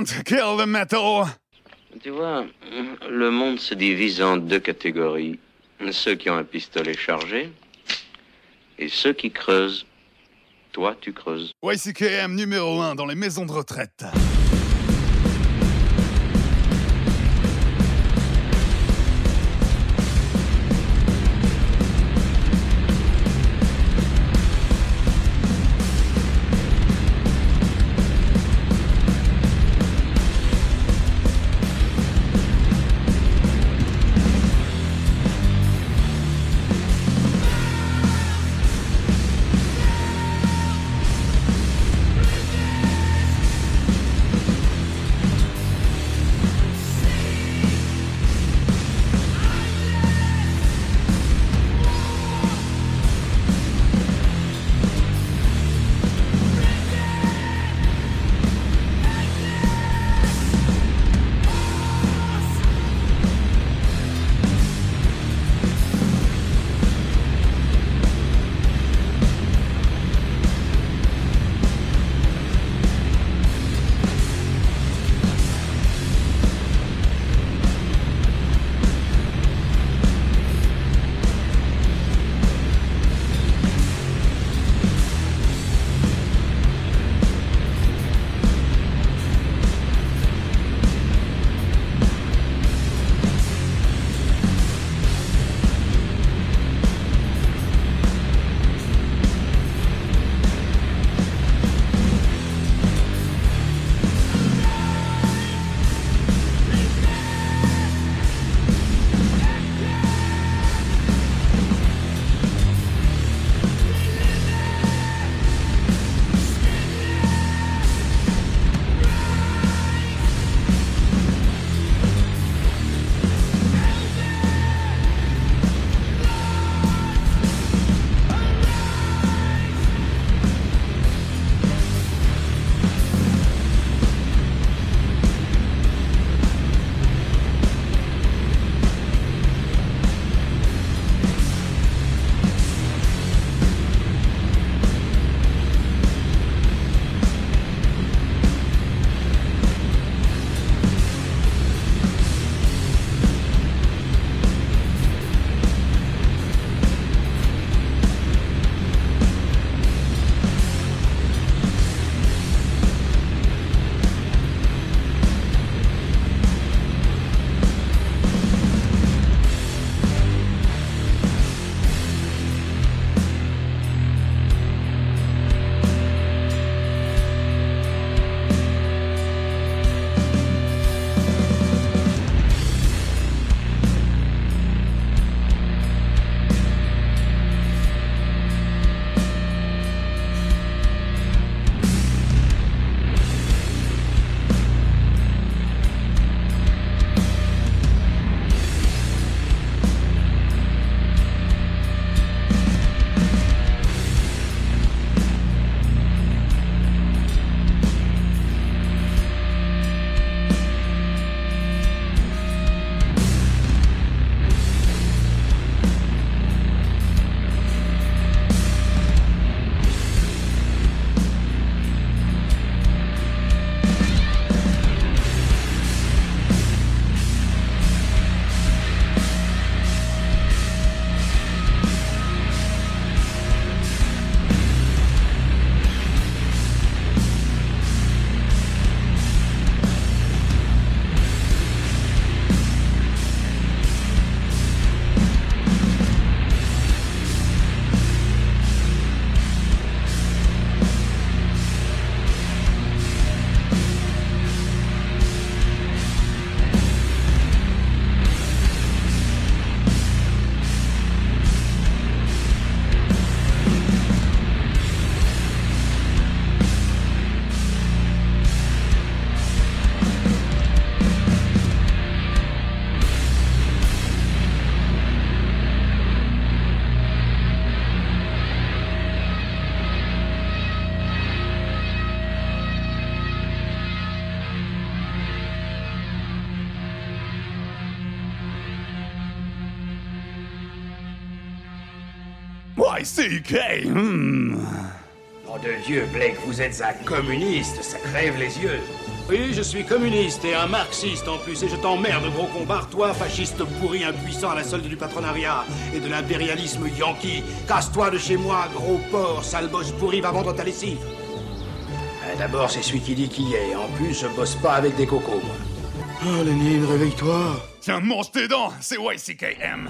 E: Kill the metal.
N: Tu vois, le monde se divise en deux catégories. Ceux qui ont un pistolet chargé et ceux qui creusent. Toi, tu creuses.
E: YCKM numéro 1 dans les maisons de retraite.
K: YCK hmm.
O: Nom de Dieu, Blake, vous êtes un communiste, ça crève les yeux. Oui, je suis communiste et un marxiste en plus, et je t'emmerde, gros combat, toi, fasciste pourri impuissant à la solde du patronariat et de l'impérialisme yankee. Casse-toi de chez moi, gros porc, sale bosse pourri, va vendre ta lessive. Euh, D'abord, c'est celui qui dit qui est, en plus, je bosse pas avec des cocos, moi.
K: Oh, Lénine, réveille-toi. Tiens, mange tes dents, c'est YCKM.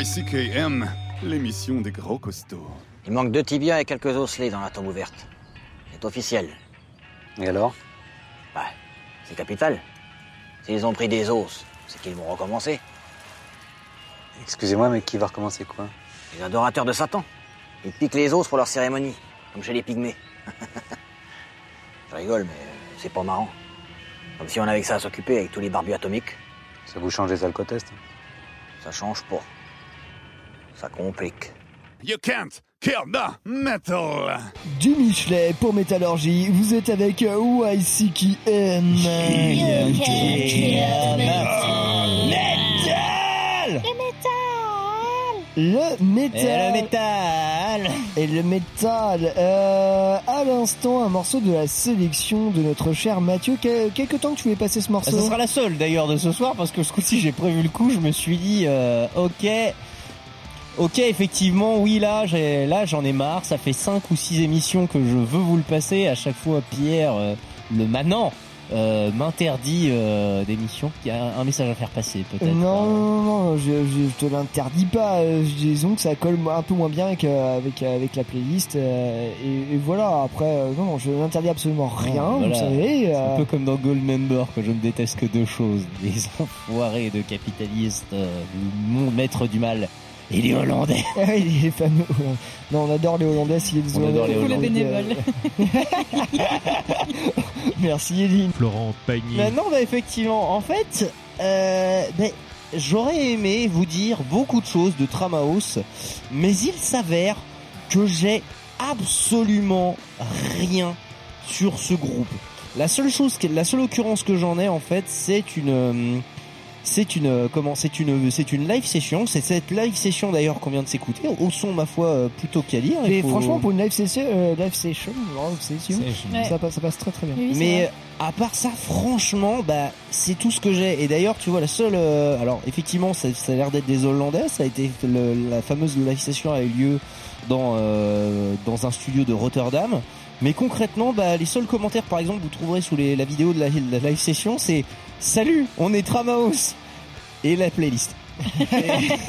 K: YCKM, l'émission des gros costauds.
P: Il manque deux tibias et quelques osselets dans la tombe ouverte. C'est officiel.
Q: Et alors?
P: Bah, c'est capital. S'ils ont pris des os, c'est qu'ils vont recommencer.
Q: Excusez-moi, mais qui va recommencer quoi?
P: Les adorateurs de Satan. Ils piquent les os pour leur cérémonie, comme chez les pygmées. [LAUGHS] Je rigole, mais c'est pas marrant. Comme si on avait que ça à s'occuper avec tous les barbus atomiques.
Q: Ça vous change les alcotestes?
P: Ça change pas. Ça complique.
K: You can't kill the metal.
A: Du Michelet pour Métallurgie, vous êtes avec euh, YCKM. Le métal
B: Et le métal
A: Et le métal euh, À l'instant, un morceau de la sélection de notre cher Mathieu. Quel, quelque temps que tu voulais passer ce morceau
B: Bah, ça sera la seule d'ailleurs de ce soir parce que ce coup-ci j'ai prévu le coup. Je me suis dit, euh, ok, ok, effectivement, oui là, j'ai, là j'en ai marre. Ça fait cinq ou six émissions que je veux vous le passer. À chaque fois, Pierre, euh, le manant, euh, m'interdit euh, d'émission. Il y a un message à faire passer peut-être.
A: Non, non, non, je, je te l'interdis pas. euh, Disons que ça colle un peu moins bien avec, avec, avec la playlist. euh, et, et voilà, après, non, non, je n'interdis absolument rien,
B: Voilà.
A: vous savez.
B: C'est un peu comme dans Goldmember que je ne déteste que deux choses [LAUGHS] des enfoirés de capitalistes, euh, mon maître du mal et les Hollandais. [LAUGHS]
A: Ah oui, les fameux. Non, on adore les Hollandais. s'il y a des
B: On adore les
D: les
B: Hollandais.
D: bénévoles. [LAUGHS]
A: Merci Eline.
R: Florent Pagny.
B: Mais non, bah effectivement, en fait, euh, ben, j'aurais aimé vous dire beaucoup de choses de Tramaos, mais il s'avère que j'ai absolument rien sur ce groupe. La seule chose, la seule occurrence que j'en ai en fait, c'est une, euh, c'est une, euh, comment, c'est une, c'est une live session. C'est cette live session d'ailleurs qu'on vient de s'écouter, au son ma foi euh, plutôt qu'à lire. il
A: Mais
B: faut-
A: franchement, pour une live session, euh, live session, live session,
B: Ouais.
A: ça, passe, ça passe très très bien.
B: Mais à part ça, franchement, bah c'est tout ce que j'ai. Et d'ailleurs, tu vois, la seule, euh, alors effectivement, ça, ça a l'air d'être des Hollandais. Ça a été le- la fameuse live session a eu lieu dans euh, dans un studio de Rotterdam. Mais concrètement, bah les seuls commentaires, par exemple, vous trouverez sous les- la vidéo de la, de la live session, c'est Salut, on est Tramaos. Et la playlist.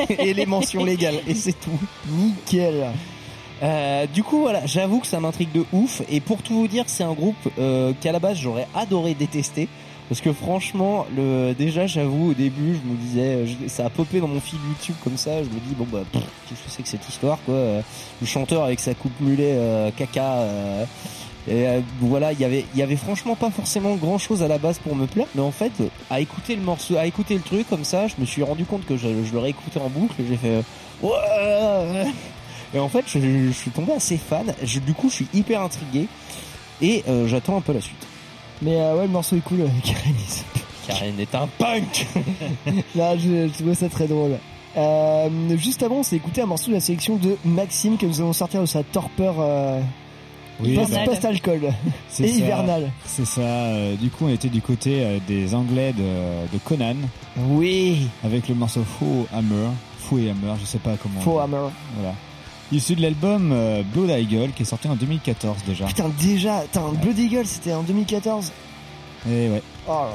B: Et, [LAUGHS] et les mentions légales et c'est tout.
A: Nickel.
B: Euh, du coup voilà, j'avoue que ça m'intrigue de ouf. Et pour tout vous dire, c'est un groupe euh, qu'à la base j'aurais adoré détester. Parce que franchement, le déjà j'avoue au début, je me disais euh, je- ça a popé dans mon fil YouTube comme ça, je me dis bon bah qu'est-ce que c'est que cette histoire quoi, le chanteur avec sa coupe mulet euh, caca euh, et euh, voilà, il y avait il y avait franchement pas forcément grand chose à la base pour me plaire, mais en fait, à écouter le morceau, à écouter le truc comme ça, je me suis rendu compte que je, je l'aurais écouté en boucle et j'ai fait euh, et en fait, je, je suis tombé assez fan. Je- du coup, je suis hyper intrigué et euh, j'attends un peu la suite.
A: Mais euh, ouais, le morceau est cool, euh, Karen. [LAUGHS]
B: Karen est un punk. [LAUGHS]
A: Là, je, je trouvais ça très drôle. Euh, juste avant, on s'est écouté un morceau de la sélection de Maxime que nous allons sortir de sa torpeur euh,
L: Oui, bah,
A: post-alcool [LAUGHS]
L: C'est
A: et
L: ça.
A: hivernale.
L: C'est ça. euh, Du coup, on était du côté euh, des Anglais de, de Conan.
A: Oui.
L: Avec le morceau Faux Hammer. Faux et Hammer, je sais pas comment.
A: Faux. Hammer.
L: Voilà. Issu de l'album euh, Blood Eagle qui est sorti en 2014 déjà.
A: Putain, déjà, putain, Blood Eagle, c'était en 2014.
L: Et ouais.
A: Oh là.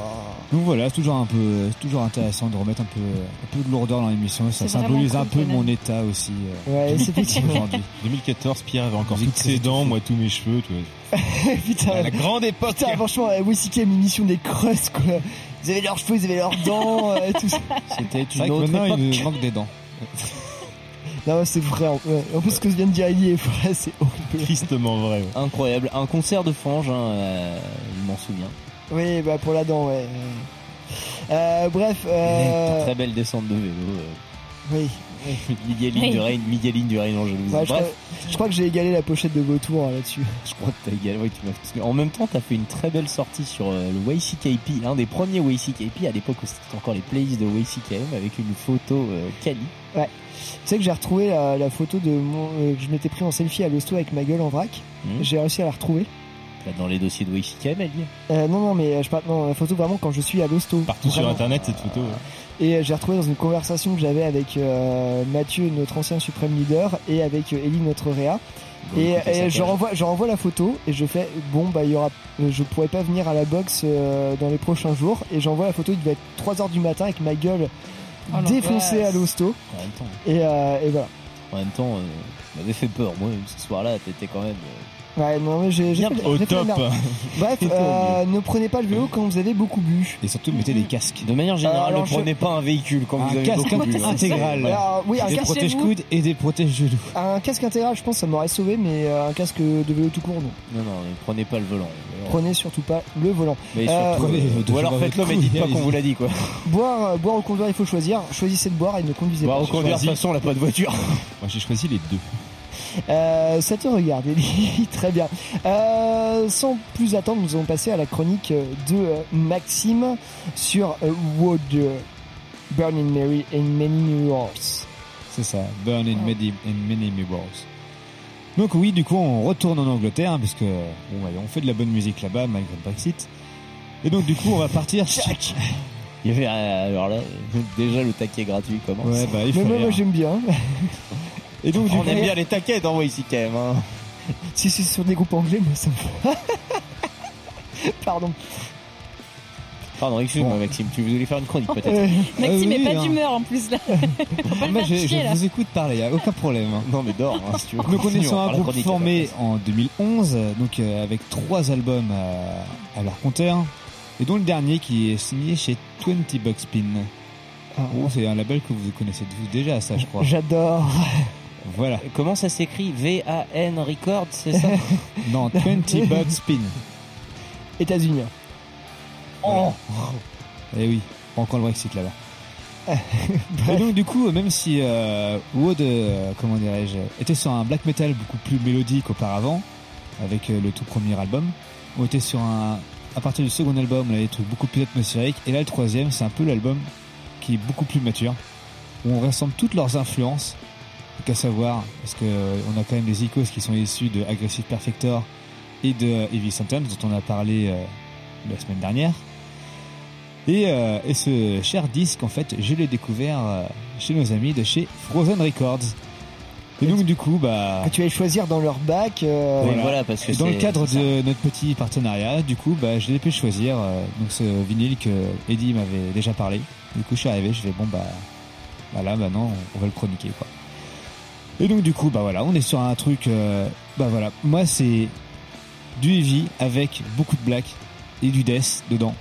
L: Donc voilà, c'est toujours un peu, toujours intéressant de remettre un peu, un peu de lourdeur dans l'émission. Ça symbolise un peu mon état aussi. euh,
A: Ouais, c'est effectivement.
L: aujourd'hui. [LAUGHS]
C: 2014, Pierre avait encore toutes ses dents, moi tous mes cheveux, tu vois. [LAUGHS]
A: Putain,
C: À la grande époque.
A: Putain, franchement, euh, WCK une émission des crusts, quoi. Ils avaient leurs cheveux, ils avaient leurs dents, [LAUGHS] euh, tout ça.
B: C'était
L: C'est vrai que maintenant, il nous manque des dents.
A: Non, c'est vrai. En, ouais. en plus, ce que vient de dire Ellie est vrai, c'est horrible.
C: Tristement vrai. ouais.
B: Incroyable, un concert de Fange, hein, euh, je m'en souviens.
A: Oui, bah pour la dent, ouais. Euh, bref, euh...
B: Très belle descente de vélo. euh.
A: oui.
B: Migueline
A: Oui.
B: du [LAUGHS] Rhin, Migueline du Rhin en.
A: Ouais, je,
B: Bref,
A: crois, je crois que j'ai égalé la pochette de Vautour hein, là-dessus. [LAUGHS]
B: je crois que t'as égalé. oui, tu En même temps, t'as fait une très belle sortie sur euh, le YCKP, un des premiers YCKP à l'époque où c'était encore les playlists de YCKM avec une photo euh, Kali.
A: Ouais. Tu sais que j'ai retrouvé la, la photo de mon, euh, que je m'étais pris en selfie à l'hosto avec ma gueule en vrac.
B: Mhm.
A: J'ai réussi à la retrouver.
B: Là, dans les dossiers de est.
A: Euh, non, non, mais euh, je parle, non, la photo vraiment quand je suis à l'hosto.
C: Partout sur internet cette photo. ouais.
A: Et euh, j'ai retrouvé dans une conversation que j'avais avec euh, Mathieu, notre ancien suprême leader, et avec Ellie, notre réa.
B: Bon,
A: et je, renvoie, je renvoie la photo et je fais bon bah il y aura je pourrais pas venir à la boxe euh, dans les prochains jours et j'envoie la photo il devait être 3h du matin avec ma gueule
B: Oh,
A: défoncée à l'hosto
B: En même temps.
A: et, euh, et voilà
B: En même temps, euh, m'avait fait peur. Moi, ce soir-là, t'étais quand même.
A: Ouais, non, mais j'ai fait,
C: au
A: fait
C: top.
A: merde. [LAUGHS] Bref,
B: au
A: euh, ne prenez pas le vélo quand vous avez beaucoup bu.
L: Et surtout, mettez des casques.
B: De manière générale,
A: Alors,
B: ne
A: je-
B: prenez pas un véhicule quand
L: Un
B: vous avez
L: casque
B: beaucoup bu. hein.
L: intégral.
A: Alors, oui, un
L: Des
A: casque,
L: protège-coudes et des protège-genoux.
A: un casque intégral, je pense, ça m'aurait sauvé, mais euh, un casque de vélo tout court, non.
B: Non, non, ne prenez pas le volant.
A: Prenez surtout pas le volant.
B: Mais
A: Euh,
B: surtout,
L: prenez
B: euh, ou alors faites-le, mais dites pas qu'on vous l'a dit, quoi. [LAUGHS]
A: boire, euh, boire ou conduire, il faut choisir. Choisissez de boire et ne conduisez
B: Boire
A: pas.
B: ou conduire, de toute façon, on n'a pas de voiture.
C: Moi, j'ai choisi les deux.
A: Euh, ça te regarde, Ellie. [LAUGHS] Très bien. Euh, sans plus attendre, nous allons passer à la chronique de euh, Maxime sur Wood Burning Mary and Many Yorks.
L: C'est ça, Burn in many, in many mirrors. Donc oui, du coup, on retourne en Angleterre, hein, parce que bon, ouais, on fait de la bonne musique là-bas, malgré le Brexit. Et donc, du coup, on va partir... [LAUGHS] sur- [LAUGHS]
B: Il y avait, alors là, déjà le taquet gratuit commence.
L: Ouais, bah, il
A: Mais
L: faut
A: moi,
L: rire.
A: moi, j'aime bien.
L: Et donc,
B: on
L: coup,
B: aime bien les taquets dans ici quand même. Hein. [LAUGHS]
A: si c'est sur des groupes anglais, moi, ça me... [LAUGHS] Pardon.
B: Pardon, excuse-moi Maxime, tu voulais faire une chronique peut-être.
A: Euh, [LAUGHS]
D: Maxime
L: oui,
D: est pas
L: hein.
D: d'humeur en plus là. Pas
L: moi, je,
D: chier,
L: je
D: là.
L: vous écoute parler, y a aucun problème. hein.
B: Non mais dors, hein, si tu veux.
L: Donc on est
B: Continue,
L: sur
B: on
L: un groupe formé en 2011, euh, donc euh, avec trois albums à, à leur compteur, et dont le dernier qui est signé chez 20 Bucks Spin.
A: Ah.
L: Oh, c'est un label que vous connaissez déjà, ça je crois.
A: J'adore.
L: Voilà.
B: Comment ça s'écrit V-A-N Records, c'est ça [LAUGHS]
L: Non, 20 [LAUGHS] Bucks Spin.
A: États-Unis.
L: Oh Eh oui, encore le Brexit là-bas. [LAUGHS] Et donc du coup, même si euh, Wood, euh, comment dirais-je, était sur un black metal beaucoup plus mélodique auparavant, avec euh, le tout premier album, on était sur un, à partir du second album, on avait des trucs beaucoup plus atmosphériques, et là le troisième, c'est un peu l'album qui est beaucoup plus mature, où on rassemble toutes leurs influences, qu'à savoir, parce que euh, on a quand même des icônes qui sont issus de Aggressive Perfector et de euh, Heavy Sentence, dont on a parlé euh, la semaine dernière. Et, euh, et ce cher disque, en fait, je l'ai découvert euh, chez nos amis de chez Frozen Records. Et donc, du coup, bah.
A: Que tu vas choisir dans leur bac. euh,
B: Oui, voilà, parce que
L: dans le cadre de notre petit partenariat, du coup, bah, je l'ai pu choisir euh, donc ce vinyle que Eddie m'avait déjà parlé. Du coup, je suis arrivé, je fais bon bah, bah là maintenant, on va le chroniquer quoi. Et donc du coup, bah voilà, on est sur un truc, euh, bah voilà, moi c'est du heavy avec beaucoup de black et du death dedans.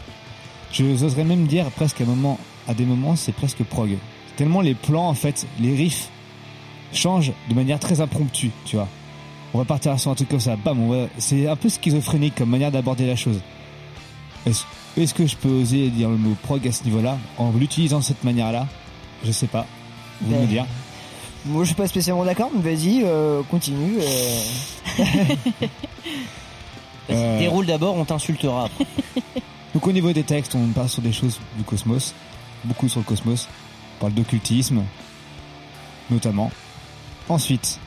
L: Je oserais même dire presque à un moment, à des moments, c'est presque prog. Tellement les plans en fait, les riffs changent de manière très impromptue, tu vois. On va partir sur un truc comme ça, bam, on va... c'est un peu schizophrénique comme manière d'aborder la chose. Est-ce est-ce que je peux oser dire le mot prog à ce niveau-là en l'utilisant de cette manière-là? Je sais pas. Vous
A: Ben,
L: me dire.
A: Moi, je suis pas spécialement d'accord, mais vas-y, euh, continue. euh. [LAUGHS]
B: Vas-y,
L: Euh,
B: Déroule d'abord, on t'insultera après. [LAUGHS]
L: Donc au niveau des textes, on part sur des choses du cosmos, beaucoup sur le cosmos. On parle d'occultisme, notamment. Ensuite,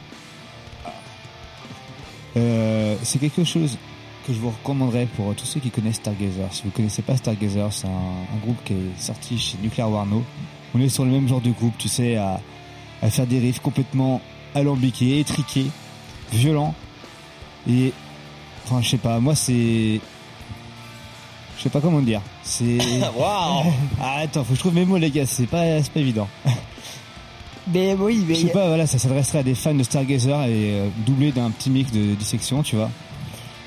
L: euh, c'est quelque chose que je vous recommanderais pour tous ceux qui connaissent Stargazer. Si vous connaissez pas Stargazer, c'est un, un groupe qui est sorti chez Nuclear Warno. On est sur le même genre de groupe, tu sais, à, à faire des riffs complètement alambiqués, étriqués, violents. Et, enfin, je sais pas, moi c'est je sais pas comment dire. C'est. [LAUGHS]
B: Waouh [LAUGHS]
L: Ah, attends, faut que je trouve mes mots, les gars. C'est pas, c'est pas évident. [LAUGHS]
A: Mais oui, mais.
L: Je sais pas, voilà, ça s'adresserait à des fans de Stargazer et euh, doublé d'un petit mix de dissection, tu vois.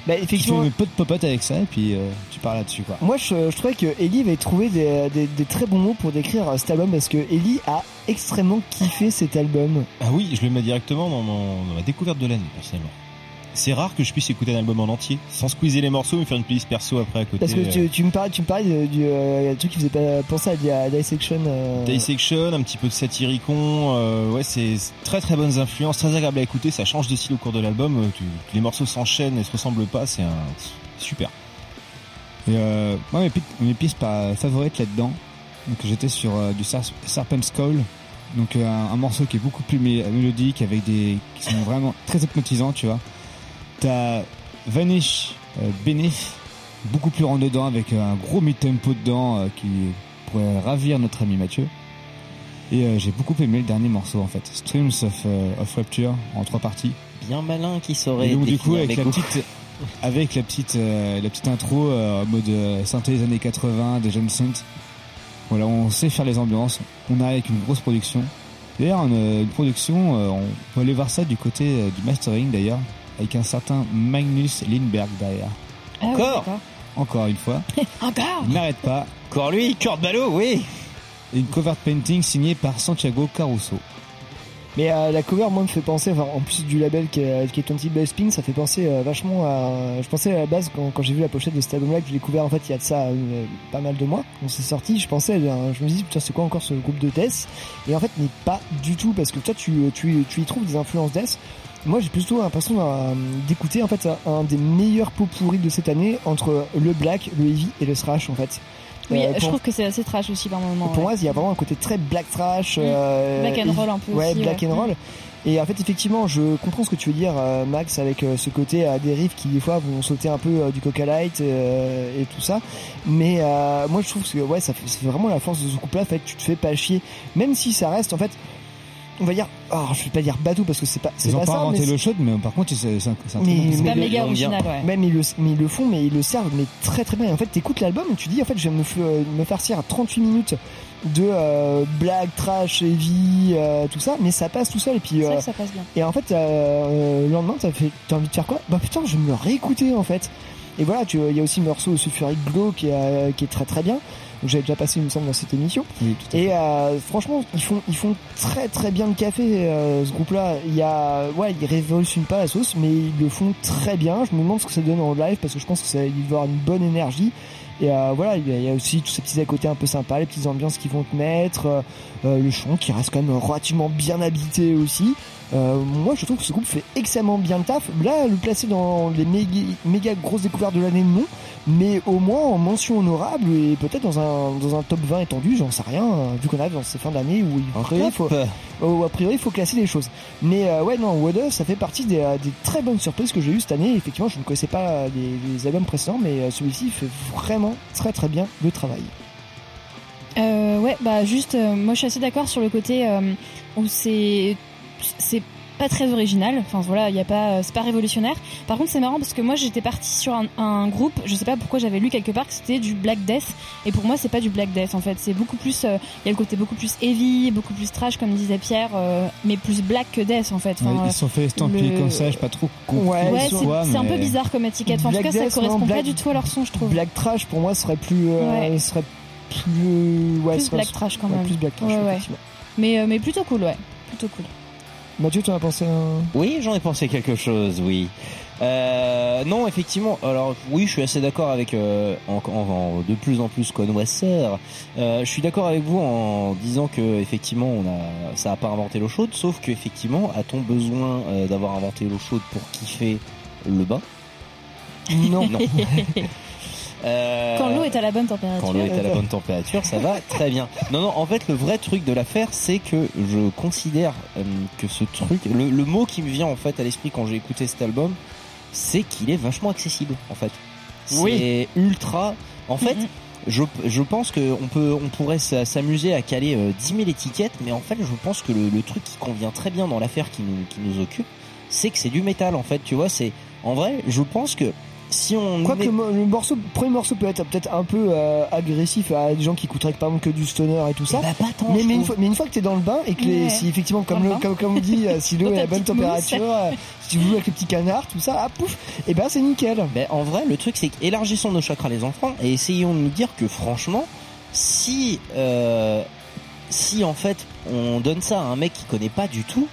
A: Bah,
L: Tu fais
A: effectivement.
L: peu de popote avec ça et puis euh, tu parles là-dessus, quoi.
A: Moi, je, je trouvais que Ellie avait trouvé des, des, des très bons mots pour décrire euh, cet album parce que Ellie a extrêmement kiffé cet album.
C: Ah oui, je le mets directement dans, mon, dans ma découverte de l'année, personnellement. C'est rare que je puisse écouter un album en entier, sans squeezer les morceaux, mais faire une playlist perso après à côté.
A: Parce que
C: euh,
A: tu, tu me parlais, tu me parlais de- du euh, truc qui faisait pas penser à, à Dissection. Euh...
C: Dissection, un petit peu de Satyricon, euh, ouais, c'est très très bonnes influences, très agréable à écouter, ça change de style au cours de l'album, euh, tu- les morceaux s'enchaînent et se ressemblent pas, c'est un super.
L: Et euh, moi, mes, pi- mes pistes favorites là-dedans, donc j'étais sur euh, du Serpent's Call, donc un, un morceau qui est beaucoup plus mé- mélodique avec des qui sont vraiment très hypnotisants, tu vois. T'as Vanish euh, Benef, beaucoup plus rentre dedans avec euh, un gros mid-tempo dedans euh, qui pourrait ravir notre ami Mathieu. Et euh, j'ai beaucoup aimé le dernier morceau en fait, Streams of, of Rapture en trois parties.
B: Bien malin qui saurait.
L: Et donc du coup [LAUGHS] avec la petite avec la petite la petite intro en mode synthé des années 80 des jeunes synths. Voilà, on sait faire les ambiances. On a avec une grosse production. D'ailleurs une, une production, on peut aller voir ça du côté du mastering d'ailleurs avec un certain Magnus Lindberg derrière.
D: Ah oui,
B: Encore.
L: Encore une fois. [LAUGHS]
D: Encore
L: Il n'arrête pas.
B: Encore lui, Kurt Ballot, oui.
L: Et une cover painting signée par Santiago Caruso.
A: Mais euh, la cover, moi, me fait penser, enfin, en plus du label qui est, qui est 20 Best Pink, ça fait penser euh, vachement à. Je pensais à la base, quand, quand j'ai vu la pochette de cet album-là, que j'ai découvert en fait il y a de ça euh, pas mal de mois, on s'est sorti, je pensais, euh, je me dis, putain, c'est quoi encore ce groupe de Death? Et en fait, n'est pas du tout, parce que toi, tu, tu, tu y trouves des influences Death. Moi, j'ai plutôt l'impression euh, d'écouter en fait un, des meilleurs pots pourris de cette année entre le black, le heavy et le thrash en fait.
D: Oui,
A: Euh,
D: je trouve que c'est assez trash aussi par moment.
A: pour
D: ouais.
A: moi, il y a vraiment un côté très black trash, euh,
D: Black and roll un peu
A: ouais,
D: aussi,
A: black
D: ouais.
A: and roll. Et en fait, effectivement, je comprends ce que tu veux dire, Max, avec ce côté à des riffs qui des fois vont sauter un peu du Coca Light et tout ça. Mais euh, moi, je trouve que ouais, ça fait, c'est vraiment la force de ce couple-là. En fait, tu te fais pas chier, même si ça reste en fait. On va dire, oh, je vais pas dire bateau parce que c'est pas, c'est
L: Ils ont
A: pas,
L: pas
A: ça.
L: inventé
A: mais
L: le
A: c'est-
L: shot, mais par contre, c'est un, un
A: mais, mais
D: pas
A: le-
D: méga original, ouais.
A: Même ils le, mais ils le font, mais ils le servent, mais très très bien. Et en fait, t'écoutes l'album et tu dis, en fait, je vais me, f- me farcir à 38 minutes de euh, blague, trash, heavy, euh, tout ça, mais ça passe tout seul. Et puis, euh,
D: que ça passe bien.
A: et en fait, euh, le lendemain, t'as fait, t'as envie de faire quoi? Bah putain, je vais me le réécouter en fait. Et voilà, tu, il y a aussi le morceau Sulfuric Glow qui est, euh, qui est très très bien. Donc j'avais déjà passé, il me semble, dans cette émission.
L: Oui, tout à fait.
A: Et euh, franchement, ils font, ils font très très bien le café, euh, ce groupe-là. Il y a, ouais, ils révolutionnent pas la sauce, mais ils le font très bien. Je me demande ce que ça donne en live parce que je pense que ça, il va avoir une bonne énergie. Et euh, voilà, il y, a, aussi tous ces petits à côté un peu sympas, les petites ambiances qui vont te mettre, euh, euh, le chant qui reste quand même relativement bien habité aussi. Euh, moi, je trouve que ce groupe fait extrêmement bien le taf. Là, le placer dans les méga, méga grosses découvertes de l'année, non. Mais au moins en mention honorable et peut-être dans un, dans un top 20 étendu, j'en sais rien, euh, vu qu'on arrive dans ces fins d'année où, il- a priori, il faut, où, a priori, il faut classer les choses. Mais euh, ouais, non, If, ça fait partie des, euh, des très bonnes surprises que j'ai eues cette année. Effectivement, je ne connaissais pas les, les albums précédents, mais euh, celui-ci fait vraiment très très bien le travail.
D: Euh, ouais, bah juste, euh, moi je suis assez d'accord sur le côté euh, où c'est c'est pas très original. Enfin voilà, il y a pas, euh, c'est pas révolutionnaire. Par contre, c'est marrant parce que moi j'étais partie sur un, un groupe, je sais pas pourquoi j'avais lu quelque part que c'était du Black Death, et pour moi c'est pas du Black Death en fait. C'est beaucoup plus, euh, il y a le côté beaucoup plus heavy, beaucoup plus trash comme disait Pierre, euh, mais plus Black que Death en fait. Enfin,
L: Ouais, ils sont fait estampiller
D: le-
L: comme ça, j'ai pas trop compris.
A: Ouais,
D: c'est un peu bizarre comme étiquette. Enfin, en tout cas, ça
A: Death,
D: correspond
A: non,
D: pas du tout à leur son, je trouve.
A: Black Trash pour moi serait plus,
D: Ouais.
A: serait plus, ouais,
D: Plus
A: serait-
D: Black Trash quand même.
A: plus Black Trash.
D: Mais mais plutôt cool, ouais, plutôt cool.
A: Mathieu, tu en as pensé un...
B: Oui, j'en ai pensé quelque chose, oui. Euh, non, effectivement. Alors oui, je suis assez d'accord avec euh, en, en- de plus en plus connoisseur. Euh, je suis d'accord avec vous en disant que effectivement, on a ça a pas inventé l'eau chaude, sauf que effectivement, a-t-on besoin euh, d'avoir inventé l'eau chaude pour kiffer le bain?
A: Non.
B: Non. [LAUGHS] Euh,
D: Quand l'eau est à la bonne température.
B: quand l'eau est à la bonne température, ça va très bien. Non, non, en fait, le vrai truc de l'affaire, c'est que je considère euh, que ce truc, le, le mot qui me vient en fait à l'esprit quand j'ai écouté cet album, c'est qu'il est vachement accessible, en fait.
A: Oui.
B: C'est ultra. En fait, je, je pense que on peut, on pourrait s'a- s'amuser à caler euh, 10 000 étiquettes, mais en fait, je pense que le, le truc qui convient très bien dans l'affaire qui nous, qui nous occupe, c'est que c'est du métal, en fait. Tu vois, c'est en vrai, je pense que si on
A: Quoique le, mo- le morceau, le premier morceau peut être peut-être un peu euh, agressif à des gens qui écouteraient par exemple que du stoner et tout ça.
B: bah, pas tant,
A: mais, mais, une fois, mais une fois que t'es dans le bain et que les,
D: Ouais.
A: si effectivement comme,
D: le
A: comme, comme on dit, si l'eau est à bonne température, euh, si tu joues avec les petits canards, tout ça, ah pouf, et ben c'est nickel.
B: Ben, en vrai, le truc, c'est qu'élargissons nos chakras les enfants et essayons de nous dire que franchement, si, euh, si en fait on donne ça à un mec qui connaît pas du tout,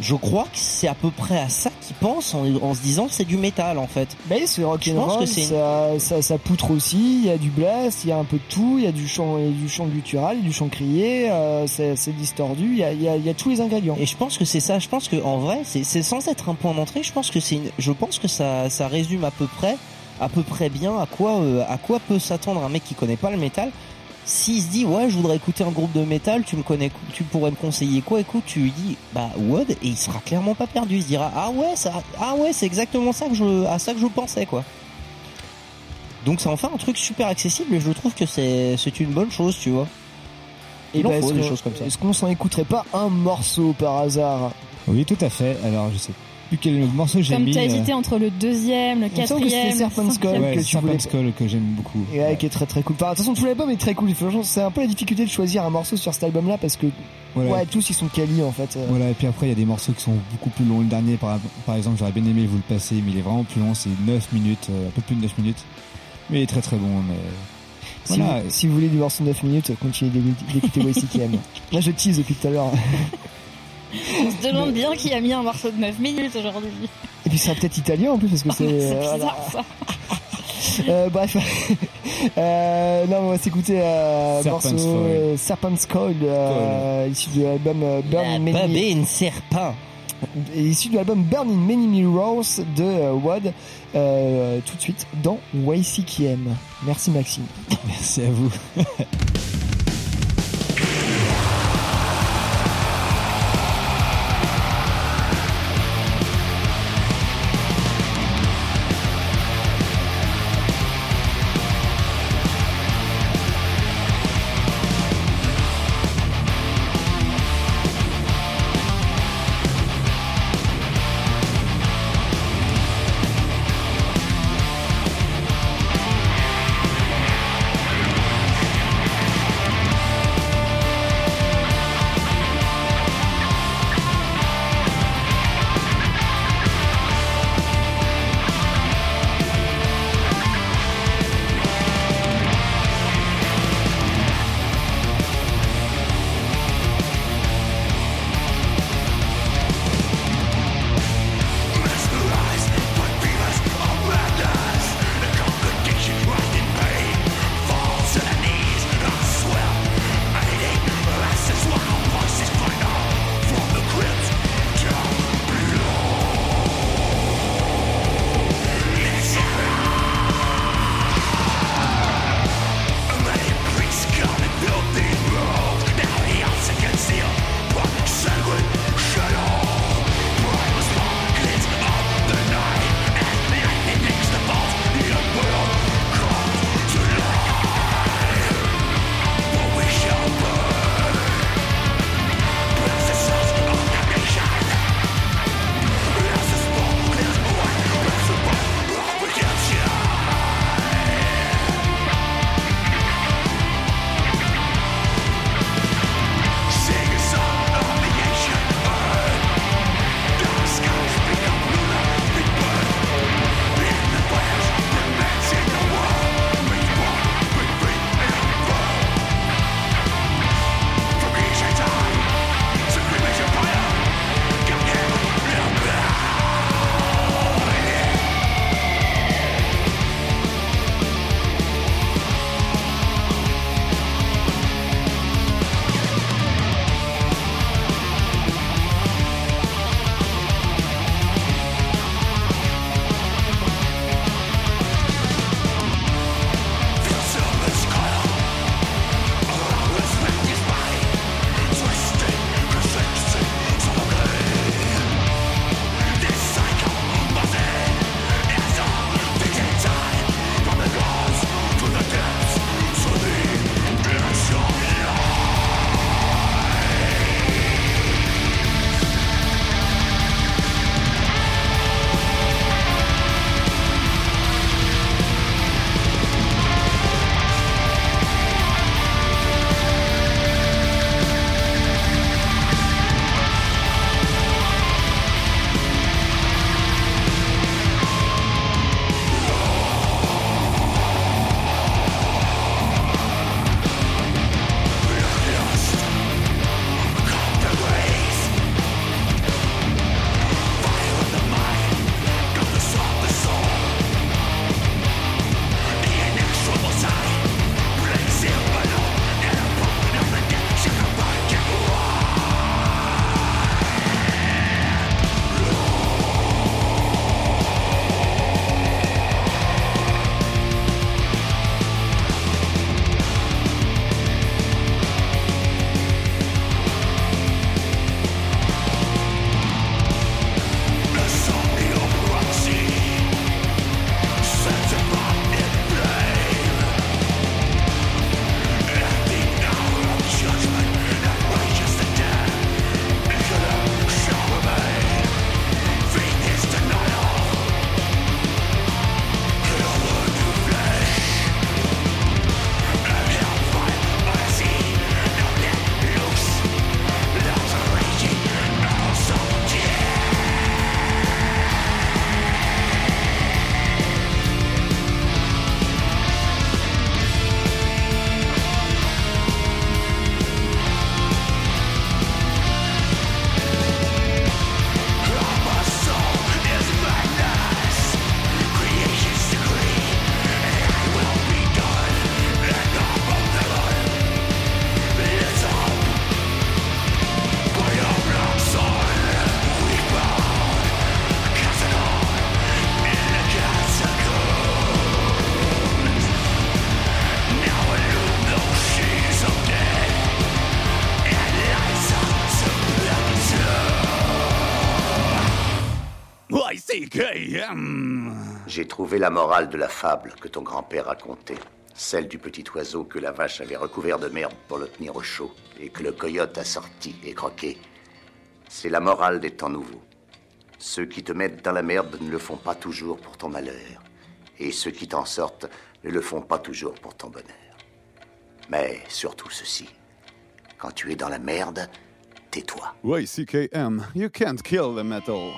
B: je crois que c'est à peu près à ça qu'il pense en, en se disant c'est du métal en fait.
A: Mais c'est
B: Je pense
A: rock'n'roll,
B: que c'est une-
A: ça, ça, ça poutre aussi, il y a du blast, il y a un peu de tout, il y a du chant, il y a du chant guttural, il y a du chant crié, euh, c'est c'est distordu, il y a, il y, a, il y a tous les ingrédients.
B: Et je pense que c'est ça. Je pense que en vrai, c'est sans être un point d'entrée. Je pense que c'est. Je pense que ça ça résume à peu près à peu près bien à quoi euh, à quoi peut s'attendre un mec qui connaît pas le métal. S'il se dit ouais je voudrais écouter un groupe de métal, tu me connais, tu pourrais me conseiller quoi? Écoute, tu lui dis bah Wood et il sera clairement pas perdu. Il se dira ah ouais ça ah ouais c'est exactement ça que je à ça que je pensais quoi. Donc ça en fait un truc super accessible et je trouve que c'est c'est une bonne chose tu vois.
A: Et ben,
B: faut
A: est-ce
B: des
A: qu'on-
B: choses comme ça.
A: Est-ce qu'on s'en écouterait pas un morceau par hasard?
L: Oui, tout à fait. Alors, je sais quel morceau j'ai
D: Comme
L: mis.
D: t'as
L: euh,
D: hésité entre le deuxième, le quatrième, le
A: Serpent's Skull.
D: cinquième.
L: Ouais,
A: que tu
L: Serpent's
A: voulais-
L: Skull que j'aime beaucoup.
A: Et ouais, qui est très très cool. Enfin, de toute façon, tout l'album est très cool. C'est un peu la difficulté de choisir un morceau sur cet album-là parce que
L: Voilà.
A: Ouais, tous ils sont quali en fait.
L: Voilà, et puis après, il y a des morceaux qui sont beaucoup plus longs. Le dernier, par, par exemple, j'aurais bien aimé vous le passer, mais il est vraiment plus long, c'est 9 minutes, euh, un peu plus de 9 minutes. Mais il est très très bon, mais...
A: Si,
L: Voilà.
A: vous, si vous voulez du morceau de 9 minutes, continuez d'écouter- d'écouter YCKM. [LAUGHS] Là, je tease depuis tout à l'heure.
D: On se demande bien qui a mis un morceau de 9 minutes aujourd'hui.
A: Et puis, c'est peut-être italien en plus, parce que [LAUGHS] c'est.
D: C'est
A: euh,
D: bizarre
A: voilà.
D: ça. [LAUGHS]
A: Euh, bref, [LAUGHS] euh, non, on va s'écouter euh,
L: Serpent's
A: morceau euh, Serpent's euh, issu de l'album euh, Burn Many
B: Babé, une serpent.
A: issu de l'album Burn in Many Mirrors de euh, Wad. Euh, tout de suite dans YCKM. Merci Maxime.
L: Merci à vous.
S: J'ai trouvé la morale de la fable que ton grand-père racontait. Celle du petit oiseau que la vache avait recouvert de merde pour le tenir au chaud et que le coyote a sorti et croqué. C'est la morale des temps nouveaux. Ceux qui te mettent dans la merde ne le font pas toujours pour ton malheur. Et ceux qui t'en sortent ne le font pas toujours pour ton bonheur. Mais surtout ceci. Quand tu es dans la merde, tais-toi.
I: YCKM, you can't kill the metal.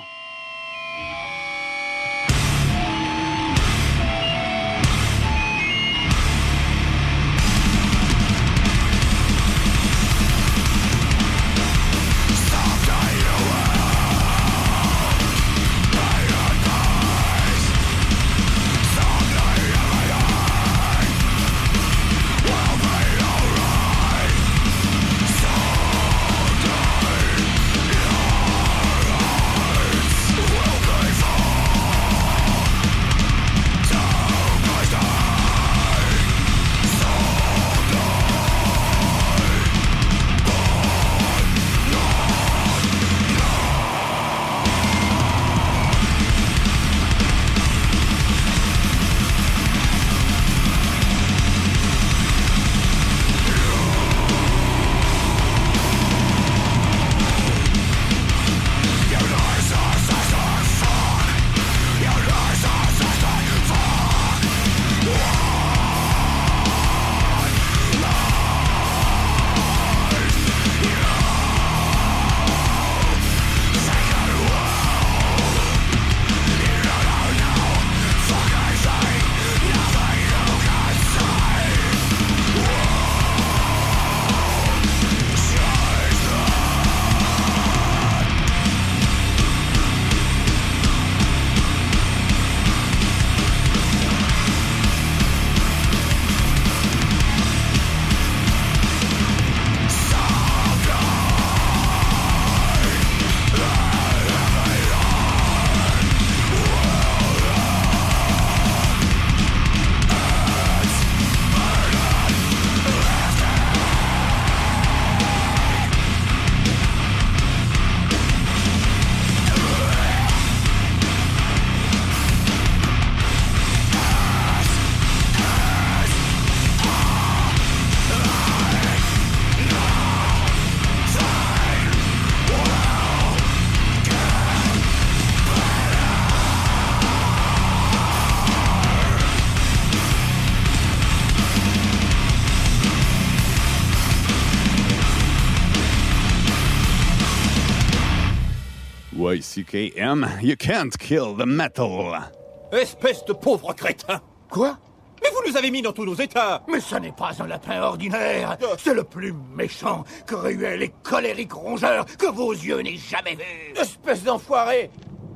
I: You can't kill the metal.
R: Espèce de pauvre crétin. Quoi? Mais vous nous avez mis dans tous nos états. Mais ce n'est pas un lapin ordinaire. C'est le plus méchant, cruel et colérique rongeur que vos yeux n'aient jamais vu.
T: Espèce d'enfoiré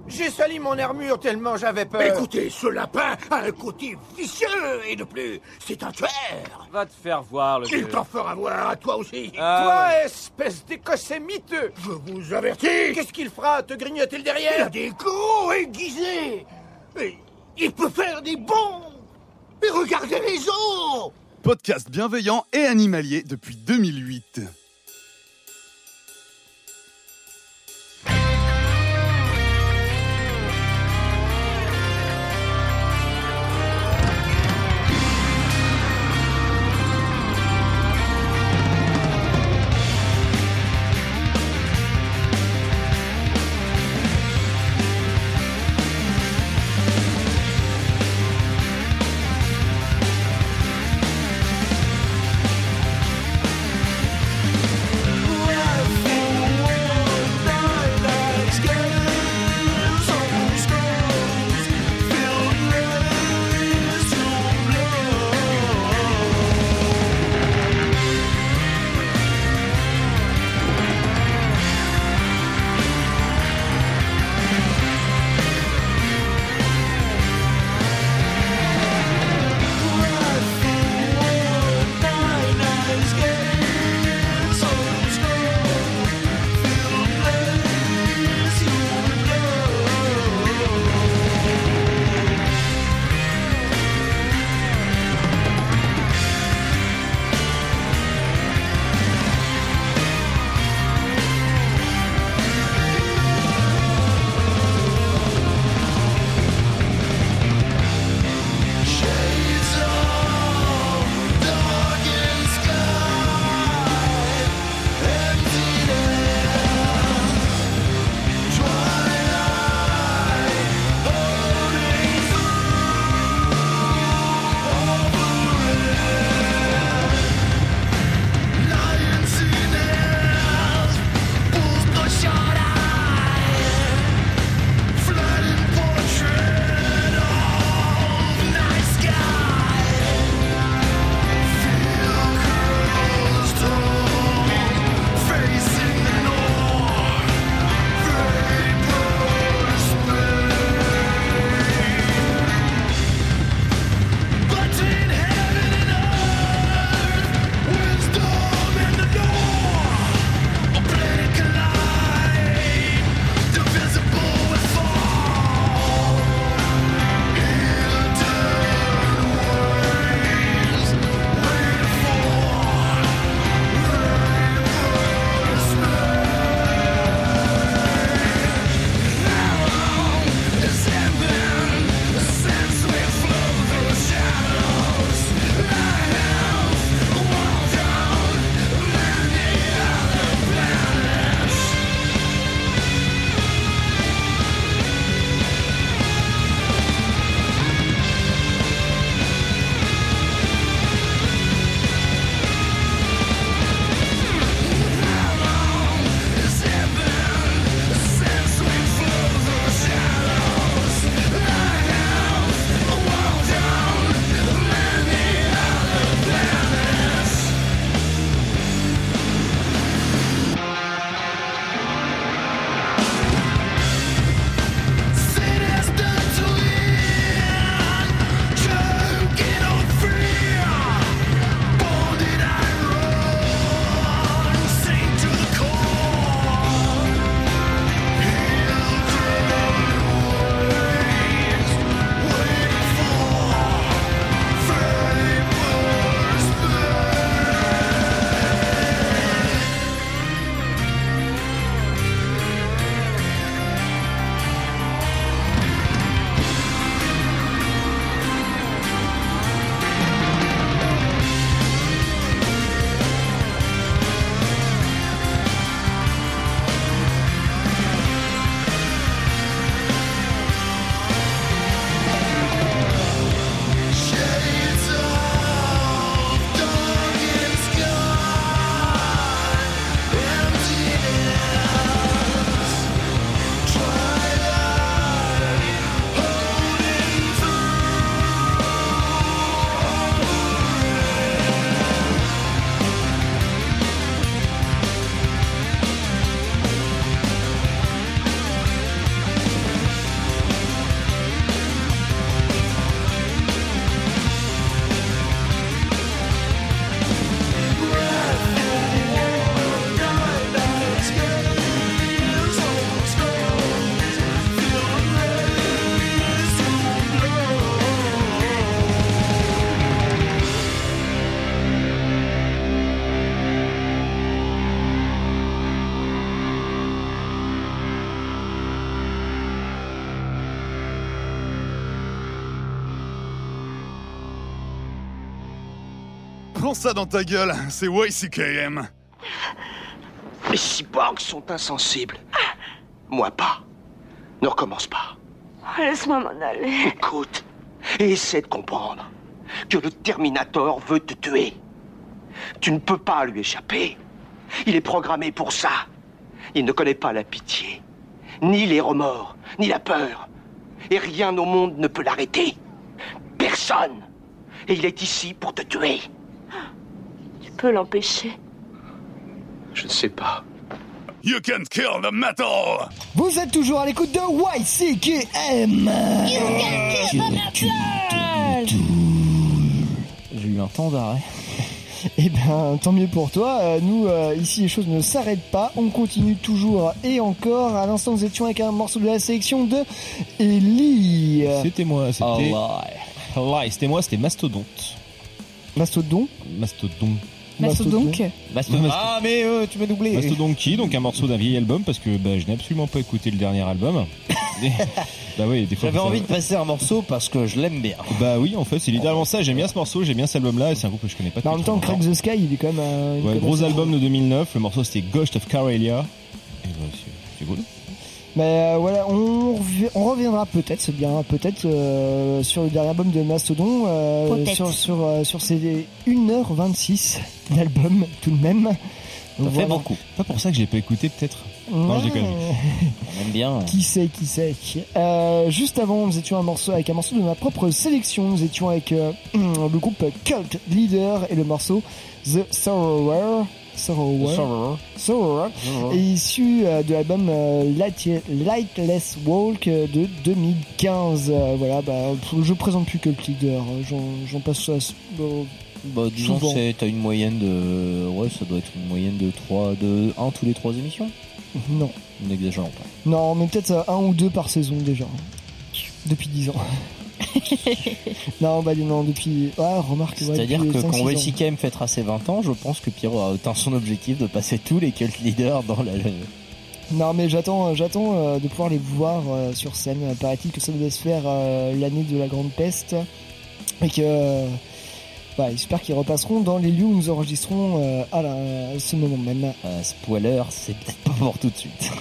T: J'ai sali mon armure tellement j'avais peur.
R: Écoutez, ce lapin a un côté vicieux et de plus, c'est un tueur.
T: Va te faire voir, le
R: Il t'en fera voir à toi aussi.
T: Ah,
R: Toi,
T: ouais.
R: espèce d'écossais miteux. Je vous avertis.
T: Qu'est-ce qu'il fera Te grignoter le
R: Il a
T: derrière
R: des gros aiguisés. Et Il peut faire des bonds. Et regardez les os.
I: Podcast bienveillant et animalier depuis 2008.
K: Ça dans ta gueule, c'est YCKM.
U: Les cyborgs sont insensibles. Moi pas. Ne recommence pas.
V: Laisse-moi m'en aller.
U: Écoute, et essaie de comprendre que le Terminator veut te tuer. Tu ne peux pas lui échapper. Il est programmé pour ça. Il ne connaît pas la pitié, ni les remords, ni la peur. Et rien au monde ne peut l'arrêter. Personne. Et il est ici pour te tuer.
V: Tu peux l'empêcher.
U: Je ne sais pas.
K: You can kill the metal!
A: Vous êtes toujours à l'écoute de YCKM
B: J'ai eu un temps d'arrêt. [LAUGHS]
A: Eh ben, tant mieux pour toi. Euh, nous, euh, ici, les choses ne s'arrêtent pas. On continue toujours et encore. À l'instant, nous étions avec un morceau de la sélection de Ellie.
C: C'était moi, c'était.
B: Oh,
C: Lie, c'était moi, c'était Mastodonte.
A: Mastodon?
C: Mastodon.
D: Mastodonque.
C: Mastodon.
B: Ah, mais euh, tu m'as doublé.
C: Mastodonki, donc un morceau d'un vieil album parce que bah, je n'ai absolument pas écouté le dernier album. [LAUGHS] bah oui, des fois.
B: J'avais
C: ça-
B: envie de passer un morceau parce que je l'aime bien.
C: Bah oui, en fait, c'est littéralement ça. J'aime bien ce morceau, j'aime bien cet album-là, et c'est un groupe que je connais pas.
A: Mais en même temps, Crack the Sky, il est quand même un. une
C: Ouais, gros album de 2009. Le morceau c'était Ghost of Karelia. Et bah, c'est- c'est cool.
A: Mais euh, voilà, on, revi- on reviendra peut-être, c'est bien, peut-être euh, sur le dernier album de Mastodon, euh, sur sur euh, sur ces 1h26 d'album tout de même.
B: Ça fait
A: voilà.
B: beaucoup.
C: Pas pour ça que je l'ai pas écouté, peut-être. Non, je déconne.
B: On aime bien.
A: Qui sait, qui sait. Euh, juste avant, nous étions un morceau avec un morceau de ma propre sélection. Nous étions avec euh, [CLEARS THROAT] le groupe Cult Leader et le morceau The Sorrower. Sorrower.
B: Sorrower.
A: Sorrower.
B: Sorrower.
A: Issu euh, de l'album euh, Light- Lightless Walk euh, de 2015. Euh, voilà, bah, je présente plus Cult Leader. J'en j'en passe ça. euh,
B: Bah, disons
A: Souvent.
B: que t'as une moyenne de. Ouais, ça doit être une moyenne de 3, de 1 tous les 3 émissions.
A: non.
B: N'exagérons pas.
A: Non, mais peut-être euh, un ou deux par saison déjà. Depuis 10 ans. [LAUGHS] [LAUGHS] non, bah non, depuis. Ouais, remarque.
B: C'est-à-dire que quand. YCKM fêtera ses 20 ans, je pense que Pierrot a atteint son objectif de passer tous les cult leaders dans la.
A: Non, mais j'attends, j'attends euh, de pouvoir les voir euh, sur scène. Euh, Paraît-il que ça devait se faire euh, l'année de la Grande Peste et que. euh, bah, j'espère qu'ils repasseront dans les lieux où nous enregistrons euh, à, la- à ce moment même.
B: Euh, spoiler, c'est peut-être pas pour tout de suite.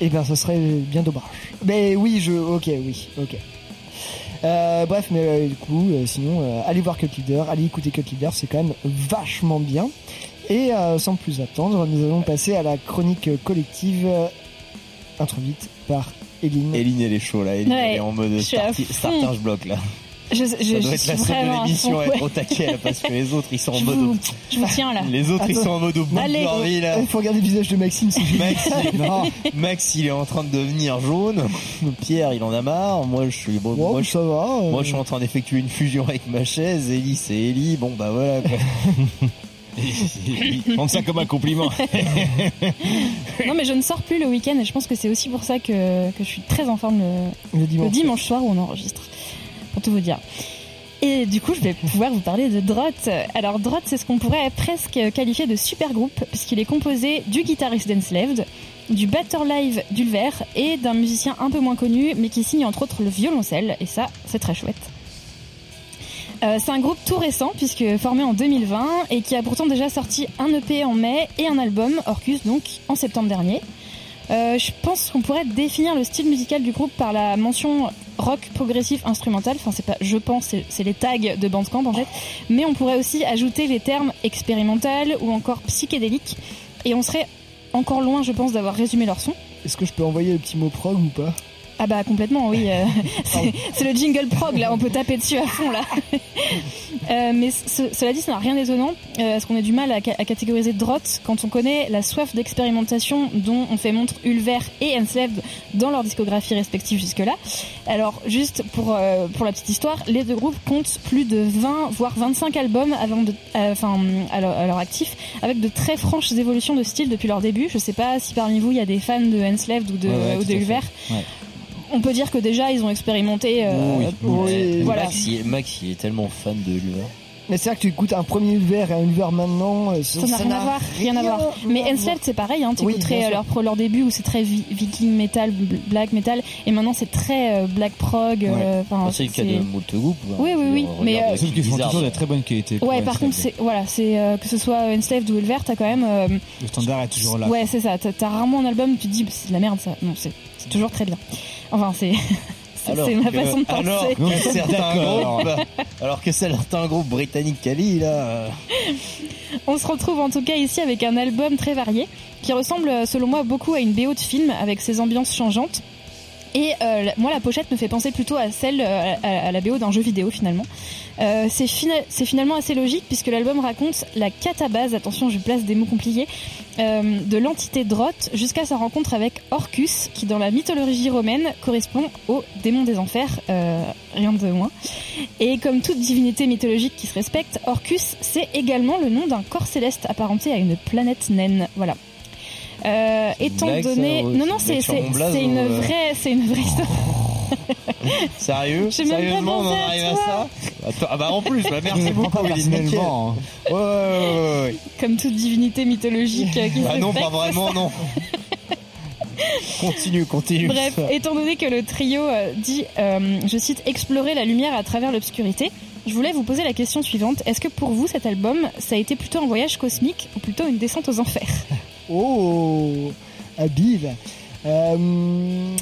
A: Eh bien, ça serait bien dommage. Mais oui, je. Ok, oui, ok. Euh, bref, mais euh, du coup, euh, sinon, euh, allez voir Cut Leader, allez écouter Cut Leader, c'est quand même vachement bien. Et euh, sans plus attendre, nous allons passer à la chronique collective euh, introduite par Eline.
B: Eline, elle est chaud là. Eline,
D: Ouais,
B: elle est en mode
D: fond.
B: starter block là.
D: Je, je,
B: ça
D: je
B: doit être
D: suis
B: la seule de l'émission à être
D: ouais.
B: au taquet là, parce que les autres ils sont en
D: Je
B: mode.
D: vous, je vous tiens là.
B: Les autres ils
A: Attends.
B: sont en mode au bout de
D: Allez.
B: leur vie là.
A: Il faut regarder le visage de Maxime.
B: Max, il... [LAUGHS]
A: Non.
B: Max, il est en train de devenir jaune. Pierre, il en a marre. Moi, je suis bon.
A: Wow,
B: moi, je...
A: ça va. euh.
B: moi, je suis en train d'effectuer une fusion avec ma chaise. Ellie, c'est Ellie. Bon, bah voilà. Quoi. [LAUGHS]
C: Prends ça comme un compliment. [LAUGHS]
D: Non, mais je ne sors plus le week-end et je pense que c'est aussi pour ça que, que je suis très en forme le,
A: le dimanche.
D: le dimanche soir où on enregistre. Pour tout vous dire. Et du coup, je vais pouvoir vous parler de Drott. Alors, Drott, c'est ce qu'on pourrait presque qualifier de super groupe, puisqu'il est composé du guitariste d'Enslaved, du batteur live d'Ulver et d'un musicien un peu moins connu, mais qui signe entre autres le violoncelle, et ça, c'est très chouette. Euh, c'est un groupe tout récent, puisque formé en 2020, et qui a pourtant déjà sorti un EP en mai et un album, Orcus, donc, en septembre dernier. Euh, je pense qu'on pourrait définir le style musical du groupe par la mention rock progressif instrumental. Enfin, c'est pas, je pense, c'est- les tags de Bandcamp en fait. Mais on pourrait aussi ajouter les termes expérimental ou encore psychédélique. Et on serait encore loin, je pense, d'avoir résumé leur son.
A: Est-ce que je peux envoyer le petit mot prog ou pas?
D: Ah bah complètement, oui. euh, [LAUGHS] [LAUGHS] c'est- le jingle prog là, on peut taper dessus à fond là. [LAUGHS] Euh, mais ce- cela dit, ça n'a rien d'étonnant, euh, parce qu'on a du mal à, à catégoriser Drott quand on connaît la soif d'expérimentation dont on fait montre Ulver et Enslaved dans leur discographie respective jusque-là. Alors juste pour euh, pour la petite histoire, les deux groupes comptent plus de 20 voire 25 albums avant de, euh, enfin à leur, à leur actif, avec de très franches évolutions de style depuis leur début. Je sais pas si parmi vous il y a des fans de Enslaved ou de,
B: Ouais, ouais,
D: ou de. Ulver.
B: Ouais.
D: On peut dire que déjà ils ont expérimenté. euh,
B: oui,
D: voilà.
B: Max, il est, Max, il est tellement fan de Ulver.
A: Mais c'est vrai que tu écoutes un premier Ulver et un Ulver maintenant, euh,
D: Ça n'a rien à voir, rien à voir. Mais Enslaved c'est pareil, hein, tu
A: Oui,
D: écouterais
A: sûr.
D: leur, pro- leur début où c'est très vi- viking metal, bl- black metal, et maintenant c'est très euh, black prog. euh, enfin,
B: Enfin, c'est le cas de moult groupes. hein.
D: Oui, oui, oui, mais, euh,
L: Sauf qu'ils font toujours de très bonne qualité.
D: Ouais, par
L: Enslaved.
D: contre, c'est voilà, c'est euh, que ce soit Enslaved ou Ulver, t'as quand même. euh,
L: Le standard est toujours là.
D: Ouais, c'est ça. T'as t'as rarement un album, tu te dis, bah, c'est de la merde ça. Non, c'est c'est toujours très bien. Enfin, c'est. [LAUGHS] ma
B: que-
D: façon de penser.
B: Alors que certains groupes, alors que certains groupes britanniques Cali là, euh,
D: On se retrouve en tout cas ici avec un album très varié qui ressemble selon moi beaucoup à une BO de film avec ses ambiances changeantes. Et euh, moi la pochette me fait penser plutôt à celle euh, à, la BO d'un jeu vidéo finalement. Euh, c'est fina- c'est finalement assez logique puisque l'album raconte la catabase, attention je place des mots compliqués, de l'entité Droth jusqu'à sa rencontre avec Orcus qui dans la mythologie romaine correspond au démon des enfers, rien de moins. Et comme toute divinité mythologique qui se respecte, Orcus, c'est également le nom d'un corps céleste apparenté à une planète naine. Voilà. Euh, étant
B: blague,
D: donné, non non
B: c'est une ou, euh
D: vraie c'est une vraie histoire. [LAUGHS]
B: sérieux,
D: J'ai même pas
B: sérieusement on en
D: à
B: arrive à
D: toi.
B: ça Attends, Ah bah en plus, bah merci [LAUGHS] beaucoup,
L: personnellement. hein.
B: Ouais, ouais, ouais, ouais, ouais.
D: Comme toute divinité mythologique euh, qui se
B: Ah non, pas vraiment, non. [LAUGHS] continue, continue.
D: Bref, étant donné que le trio euh, dit, euh, je cite, explorer la lumière à travers l'obscurité, je voulais vous poser la question suivante. Est-ce que pour vous, cet album, ça a été plutôt un voyage cosmique ou plutôt une descente aux enfers?
A: Oh, habile. Euh...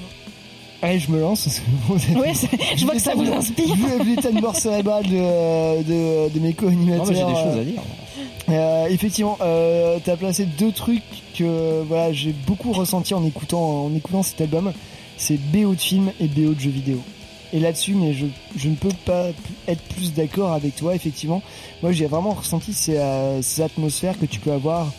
A: Allez, je me lance. parce que bon, vous avez-
D: Ouais, c'est- je vois que ça vous inspire.
A: Vu vu l'état de mort cérébrale de, de, de mes co-animateurs.
B: J'ai des
A: euh,
B: choses à dire.
A: Euh, effectivement, euh, t'as placé deux trucs que voilà j'ai beaucoup ressenti en écoutant en écoutant cet album. C'est BO de film et BO de jeux vidéo. Et là-dessus, mais je, je ne peux pas être plus d'accord avec toi. Effectivement, moi j'ai vraiment ressenti ces, euh, ces atmosphères que tu peux avoir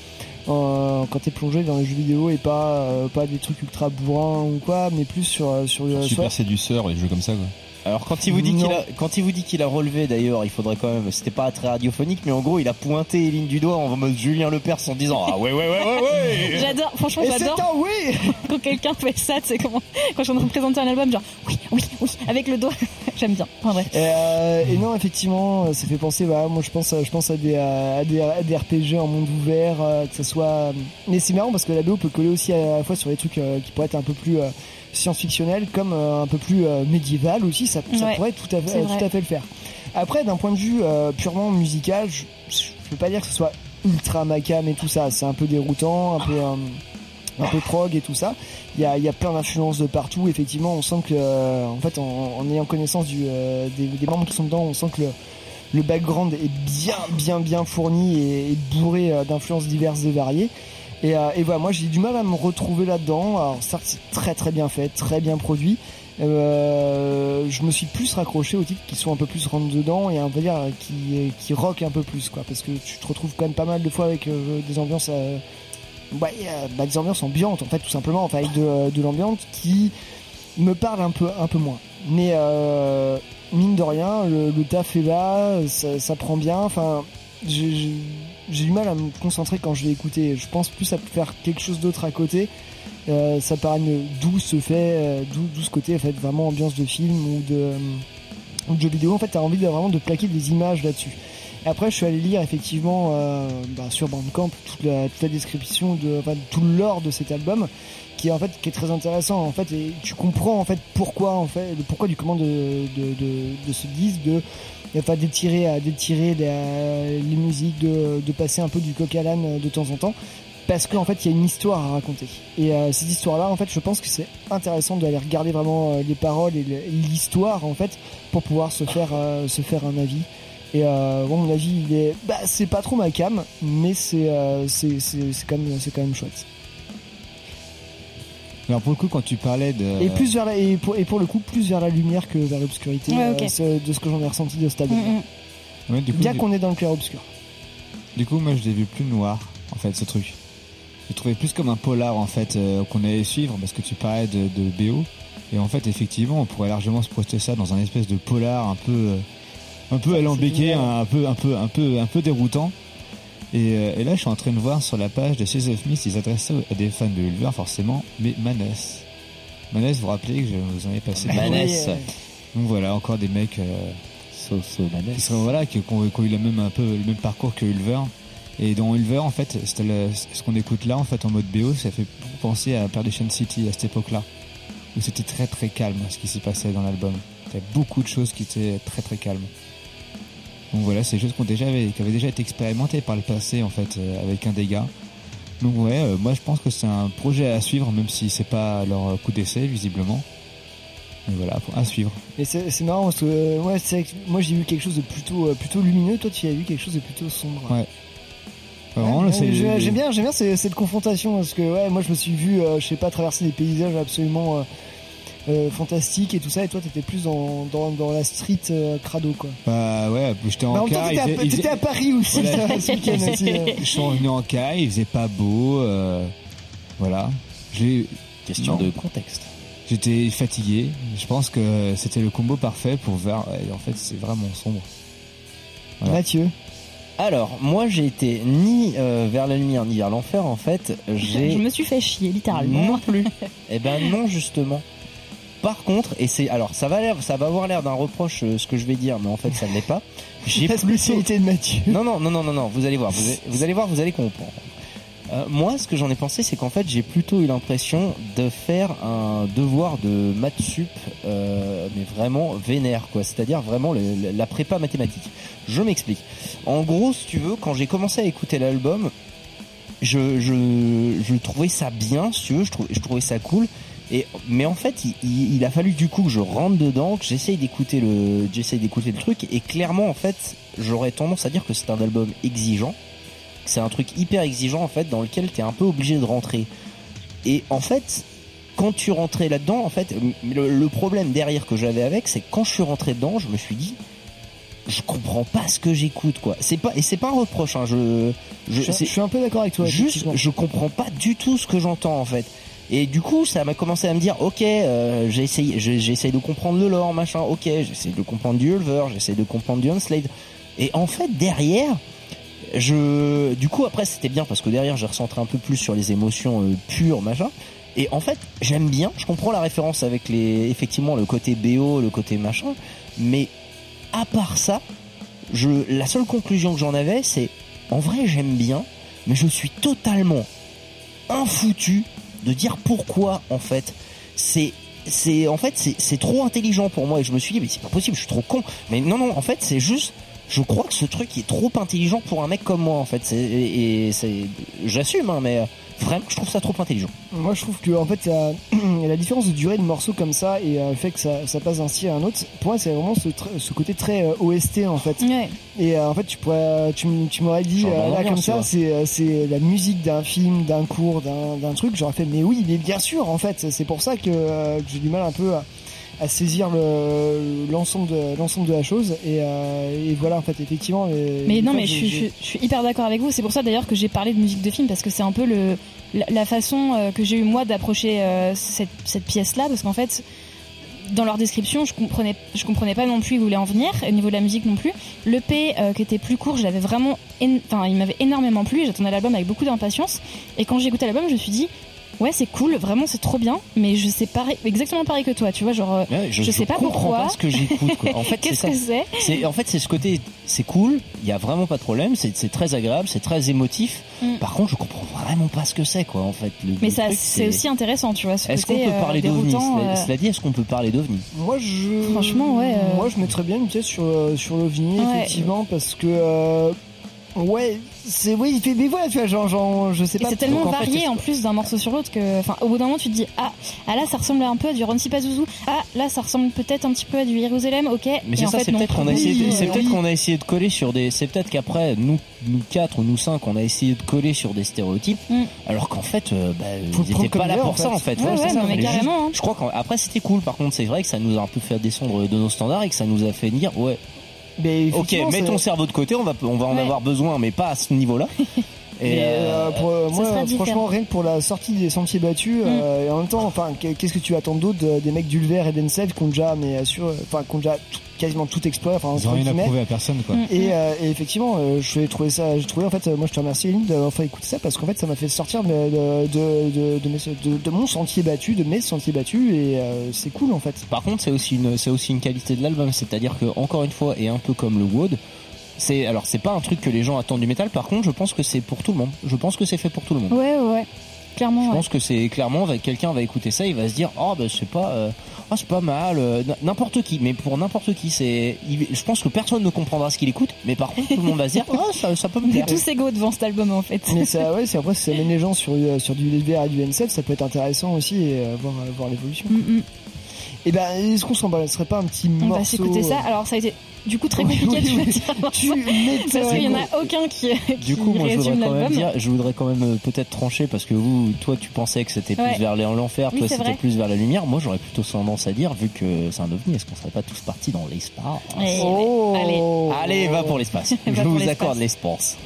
A: euh, quand t'es plongé dans les jeux vidéo et pas euh, pas des trucs ultra bourrins ou quoi, mais plus sur euh, sur, euh,
C: Super
A: soit-
C: séduceur, les jeux comme ça, quoi.
B: Alors quand il vous dit qu'il a quand il vous dit qu'il a relevé d'ailleurs, il faudrait quand même c'était pas très radiophonique mais en gros, il a pointé Eline du doigt en mode Julien Lepers en disant "Ah ouais ouais ouais ouais ouais."
D: J'adore, franchement,
A: Et
D: j'adore.
A: un oui [LAUGHS]
D: Quand quelqu'un fait ça, c'est comment Quand je suis en train de présenter un album, genre oui, oui, oui, avec le doigt. [LAUGHS] J'aime bien. Enfin bref.
A: Et, euh, et non, effectivement, ça fait penser. Voilà, moi, je pense, à- je pense à des, à des, à des RPG en monde ouvert, euh, que ça soit. Mais c'est marrant parce que la BO peut coller aussi à la fois sur des trucs euh, qui pourraient être un peu plus euh, science-fictionnels, comme euh, un peu plus euh, médiéval aussi. Ça, ça
D: Ouais,
A: pourrait tout à fait, tout à fait le faire. Après, d'un point de vue euh, purement musical, je, je peux pas dire que ce soit ultra macam et tout ça. C'est un peu déroutant, un peu. euh, un peu prog et tout ça. Il y a, il y a plein d'influences de partout. Effectivement, on sent que, euh, en fait, en, en ayant connaissance du, euh, des, des membres qui sont dedans, on sent que le, le background est bien, bien, bien fourni et, et bourré euh, d'influences diverses et variées. Et, euh, et voilà, moi j'ai du mal à me retrouver là-dedans. Alors certes, c'est très très bien fait, très bien produit. Euh, je me suis plus raccroché aux titres qui sont un peu plus rentre dedans et on va dire qui qui rock un peu plus quoi, parce que tu te retrouves quand même pas mal de fois avec euh, des ambiances. bah, bah, des ambiances ambiantes en fait tout simplement enfin avec de, l'ambiance qui me parle un peu un peu moins mais mine de rien le, taf est là ça, prend bien enfin j'ai- j'ai du mal à me concentrer quand je vais écouter. Je pense plus à faire quelque chose d'autre à côté. Euh, ça paraît me d'où se fait euh, d'où ce côté en fait vraiment ambiance de film ou de euh, ou de jeu vidéo. En fait t'as envie de, vraiment de plaquer des images là-dessus. Et après, je suis allé lire effectivement euh, bah, sur Bandcamp toute la, toute la description de enfin, tout le lore de cet album, qui est en fait qui est très intéressant. En fait et tu comprends en fait pourquoi en fait pourquoi du comment de de, de, de ce disque de enfin d'étirer à d'étirer les, les musiques de, passer un peu du coq à l'âne de temps en temps. Parce qu'en fait il y a une histoire à raconter. Et euh, cette histoire là en fait je pense que c'est intéressant d'aller regarder vraiment euh, les paroles et l'histoire en fait pour pouvoir se faire euh, se faire un avis. Et euh, mon avis il est bah c'est pas trop ma cam mais euh, c'est c'est quand même c'est quand même chouette
L: Alors pour le coup, quand tu parlais de...
A: et plus vers la, et pour et pour le coup plus vers la lumière que vers l'obscurité
D: Ouais,
A: euh, de ce que j'en ai ressenti de album
D: Mm, mm.
L: Ouais, du coup,
A: bien
L: du-
A: qu'on est dans le clair obscur
L: Du coup, moi, je l'ai vu plus noir, en fait, ce truc. Je trouvais plus comme un polar, en fait, euh, qu'on allait suivre, parce que tu parlais de, de BO. Et en fait, effectivement, on pourrait largement se projeter ça dans un espèce de polar un peu, euh, un peu alambiqué, un peu, un peu, un peu, un peu déroutant. Et, euh, et là, je suis en train de voir sur la page de Seas of Mist, ils s'adressaient à des fans de Ulver, forcément, mais Manès. Manès, vous vous rappelez que je vous en ai passé.
B: Manès.
L: Donc voilà, encore des mecs. euh,
B: So, so, la
L: qui serait voilà qui, qui ont, qui ont eu le même un peu le même parcours que Ulver et dans Ulver en fait le- ce qu'on écoute là en fait en mode BO ça fait penser à Perdition City à cette époque là où c'était très très calme ce qui s'y passait dans l'album il y a beaucoup de choses qui étaient très très calmes donc voilà c'est des choses qui ont déjà qui avaient déjà été expérimentées par le passé en fait euh, avec un dégât. Donc ouais euh, moi je pense que c'est un projet à suivre même si c'est pas leur coup d'essai visiblement. Mais voilà à suivre.
A: Et c'est marrant parce que euh, ouais, c'est moi j'ai vu quelque chose de plutôt euh, plutôt lumineux, toi tu as vu quelque chose de plutôt sombre.
L: ouais.
A: Ouais, J'aime bien, j'aime bien cette confrontation parce que ouais, moi je me suis vu, je sais pas, traverser des paysages absolument euh, fantastiques et tout ça, et toi t'étais plus dans, dans, dans la street euh, crado quoi.
L: Bah ouais, j'étais en
A: Bah,
L: car.
A: t'étais à-
L: faisait-
A: à Paris aussi,
L: Voilà. [LAUGHS]
A: ce week-end aussi, euh.
L: Je suis revenu en car, il faisait pas beau. euh, voilà. J'ai
B: Question
L: non.
B: de contexte.
L: J'étais fatigué. Je pense que c'était le combo parfait pour voir. et en fait, c'est vraiment sombre. Voilà.
A: Mathieu.
B: Alors, moi, j'ai été ni euh, vers la lumière ni vers l'enfer. En fait, j'ai.
D: Je me suis fait chier, littéralement.
B: Non [LAUGHS] plus. eh ben non, justement. Par contre, et c'est alors ça va ça va avoir l'air d'un reproche euh, ce que je vais dire, mais en fait ça ne l'est pas. [LAUGHS] J'ai
A: La spécialité de Mathieu.
B: Non non non non non non. Vous allez voir, vous, allez- vous allez voir, vous allez comprendre. Euh, moi, ce que j'en ai pensé, c'est qu'en fait, j'ai plutôt eu l'impression de faire un devoir de maths sup, euh, mais vraiment vénère, quoi. C'est-à-dire vraiment le- la prépa mathématique. Je m'explique. En gros, si tu veux, quand j'ai commencé à écouter l'album, je, je, je trouvais ça bien, si tu veux, je trouvais, je trouvais ça cool. Et, mais en fait, il, il- il a fallu du coup que je rentre dedans, que j'essaye d'écouter le, j'essaye d'écouter le truc. Et clairement, en fait, j'aurais tendance à dire que c'est un album exigeant. que C'est un truc hyper exigeant, en fait, dans lequel t'es un peu obligé de rentrer. Et en fait, quand tu rentrais là-dedans, en fait, le, le problème derrière que j'avais avec, c'est que quand je suis rentré dedans, je me suis dit, je comprends pas ce que j'écoute, quoi. C'est pas, et c'est pas un reproche, hein, je,
A: Je, je
B: c'est-
A: suis un peu d'accord avec toi.
B: Juste, je comprends pas du tout ce que j'entends en fait. Et du coup, ça m'a commencé à me dire, ok, euh, j'ai- j'essaye de comprendre le lore, machin. Ok, j'essaye de comprendre du Ulver, j'essaye de comprendre du Unslade. Et en fait, derrière, je, du coup, après, c'était bien parce que derrière, j'ai recentré un peu plus sur les émotions euh, pures, machin. Et en fait, j'aime bien. Je comprends la référence avec les, effectivement, le côté BO, le côté machin. Mais à part ça, je, la seule conclusion que j'en avais, c'est en vrai j'aime bien, mais je suis totalement infoutu de dire pourquoi en fait c'est c'est en fait c'est trop intelligent pour moi et je me suis dit mais c'est pas possible, je suis trop con. Mais non non, en fait c'est juste je crois que ce truc est trop intelligent pour un mec comme moi en fait. C'est et, et c'est j'assume hein, mais euh, vraiment je trouve ça trop intelligent.
A: Moi, je trouve que en fait, la, [CLEARS THROAT] la différence de durée de morceau comme ça et euh, le fait que ça, ça passe d'un style à un autre, pour moi, c'est vraiment ce, tr- ce côté très euh, OST en fait. Et euh, en fait, tu pourrais, tu, m- tu m'aurais dit euh, là comme ça, c'est c'est la musique d'un film, d'un cours, d'un d'un truc. J'aurais fait, mais oui, mais bien sûr, en fait, c'est pour ça que, euh, que j'ai du mal un peu à, à saisir le- l'ensemble de l'ensemble de la chose. Et, euh, et voilà, en fait, effectivement.
D: Mais non, mais je, je, je suis hyper d'accord avec vous. C'est pour ça d'ailleurs que j'ai parlé de musique de film parce que c'est un peu le la, la façon euh, que j'ai eu moi d'approcher euh, cette, cette pièce-là parce qu'en fait dans leur description, je comprenais, je comprenais pas non plus où ils voulaient en venir, au niveau de la musique non plus. Le P euh, qui était plus court, je l'avais vraiment, enfin, il m'avait énormément plu. J'attendais l'album avec beaucoup d'impatience, et quand j'ai écouté l'album, je me suis dit, ouais, c'est cool, vraiment, c'est trop bien, mais je sais pareil, exactement pareil que toi, tu vois, genre, euh,
B: Ouais,
D: je, sais pas
B: comprends
D: pourquoi.
B: pas ce que j'écoute. En [LAUGHS] fait,
D: Qu'est-ce que c'est
B: C'est en fait c'est ce côté, c'est cool. Il y a vraiment pas de problème. C'est c'est très agréable, c'est très émotif.
D: Mm.
B: Par contre, je comprends vraiment pas ce que c'est quoi. En fait, le,
D: Mais
B: le
D: ça, c'est aussi intéressant, tu vois. ce
B: Est-ce qu'on peut
D: euh,
B: parler d'ovni?
D: euh,
B: cela dit, est-ce qu'on peut parler d'ovni?
A: Moi, je.
D: Franchement, ouais, euh.
A: Moi, je mettrais bien une pièce sur, sur l'OVNI,
D: Ouais.
A: effectivement, parce que. Ouais, c'est. Oui, il fait. Mais voilà, tu vois, genre, genre je sais pas.
D: c'est tellement
A: donc, en fait,
D: varié en plus d'un morceau sur l'autre que, enfin, au bout d'un moment, tu te dis ah, ah là, ça ressemble un peu à du Ronsi Pazuzu. Ah là, ça ressemble peut-être un petit peu à du Jérusalem. Ok.
B: Mais c'est ça, c'est peut-être qu'on a essayé, c'est peut-être qu'on a essayé de coller sur des, c'est peut-être qu'après nous, nous quatre ou nous cinq, on a essayé de coller sur des stéréotypes, alors qu'en fait, euh, bah, ils étaient pas là pour
A: en
B: ça en fait.
D: Ouais,
B: ça,
D: mais
B: juste-
D: hein.
B: Je crois qu'après c'était cool. Par contre, c'est vrai que ça nous a un peu fait descendre de nos standards et que ça nous a fait dire ouais.
A: Mais
B: Ok, mets ton cerveau de côté, on va on va en
D: Ouais.
B: avoir besoin, mais pas à ce niveau-là. [LAUGHS] Et
A: euh, pour, euh,
D: ce
A: moi,
D: différent.
A: franchement, rien que pour la sortie des sentiers battus, euh, et en même temps, enfin, qu'est- qu'est-ce que tu attends d'autre de- des mecs d'Ulver et d'Ensed qui ont déjà, mais sur, enfin, qui ont déjà tout- quasiment tout exploit, enfin,
L: Ils rien à prouver à personne, quoi.
A: Et, euh, et effectivement, euh, je vais trouver ça, j'ai trouvé en fait, moi je te remercie Eline d'avoir fait écouter ça parce qu'en fait ça m'a fait sortir de, de, de, mon sentier battu, de mes sentiers battus et euh, c'est cool en fait.
B: Par contre, c'est aussi une, c'est aussi une qualité de l'album, c'est-à-dire que encore une fois, et un peu comme le Wood, c'est alors c'est pas un truc que les gens attendent du métal. Par contre, je pense que c'est pour tout le monde. Je pense que c'est fait pour tout le monde.
D: Ouais, ouais, ouais. Clairement,
B: Je
D: ouais.
B: pense que c'est clairement quelqu'un va écouter ça, il va se dire oh bah c'est pas euh, ah, c'est pas mal euh, n'importe qui mais pour n'importe qui c'est il- je pense que personne ne comprendra ce qu'il écoute mais par contre tout le monde va se dire oh [LAUGHS] ça, ça peut me
D: On est
B: plaire.
D: tous égaux devant cet album en fait.
A: Mais ça, [LAUGHS] ouais, c'est après si ça mène les gens sur, euh, sur du Ulver et du N7, ça peut être intéressant aussi et euh, voir, voir l'évolution. Et ben, est-ce qu'on s'en balancerait pas un petit
D: On
A: morceau
D: va s'écouter ça. Alors ça a été du coup très
A: Oui,
D: compliqué
A: oui,
D: de
A: oui.
D: choisir un
A: Tu
D: parce qu'il y en a aucun qui, qui
B: Du coup, moi, je voudrais quand même dire, je voudrais quand même euh, peut-être trancher parce que vous, toi, tu pensais que c'était plus
D: Ouais.
B: vers l'enfer,
D: Oui,
B: toi, c'était plus vers la lumière. Moi, j'aurais plutôt tendance à dire, vu que c'est un ovni, est-ce qu'on serait pas tous partis dans l'espace?
D: Eh,
A: Oh.
D: Allez.
B: Allez, va pour l'espace. [LAUGHS] Je vous accorde l'espace.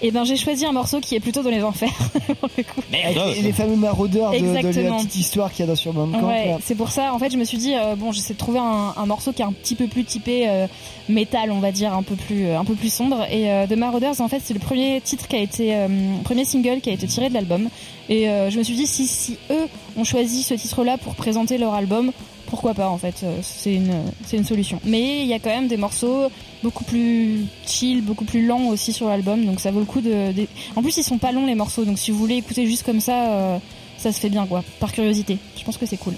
D: Et ben j'ai choisi un morceau qui est plutôt dans les enfers. [LAUGHS] pour le coup.
A: avec les fameux maraudeurs de, de la
D: Exactement.
A: petite histoire qu'il y a dans sur Bandcamp.
D: Ouais, c'est pour ça. En fait, je me suis dit euh, bon, j'essaie de trouver un, un morceau qui est un petit peu plus typé euh, métal, on va dire, un peu plus euh, un peu plus sombre. Et euh, The Marauders, en fait, c'est le premier titre qui a été euh, premier single qui a été tiré de l'album. Et euh, je me suis dit si si eux ont choisi ce titre-là pour présenter leur album, pourquoi pas en fait euh, c'est une c'est une solution. Mais il y a quand même des morceaux beaucoup plus chill, beaucoup plus lents aussi sur l'album, donc ça vaut le coup de, de- En plus, ils sont pas longs les morceaux, donc si vous voulez écouter juste comme ça, euh, ça se fait bien quoi, par curiosité. Je pense que c'est cool.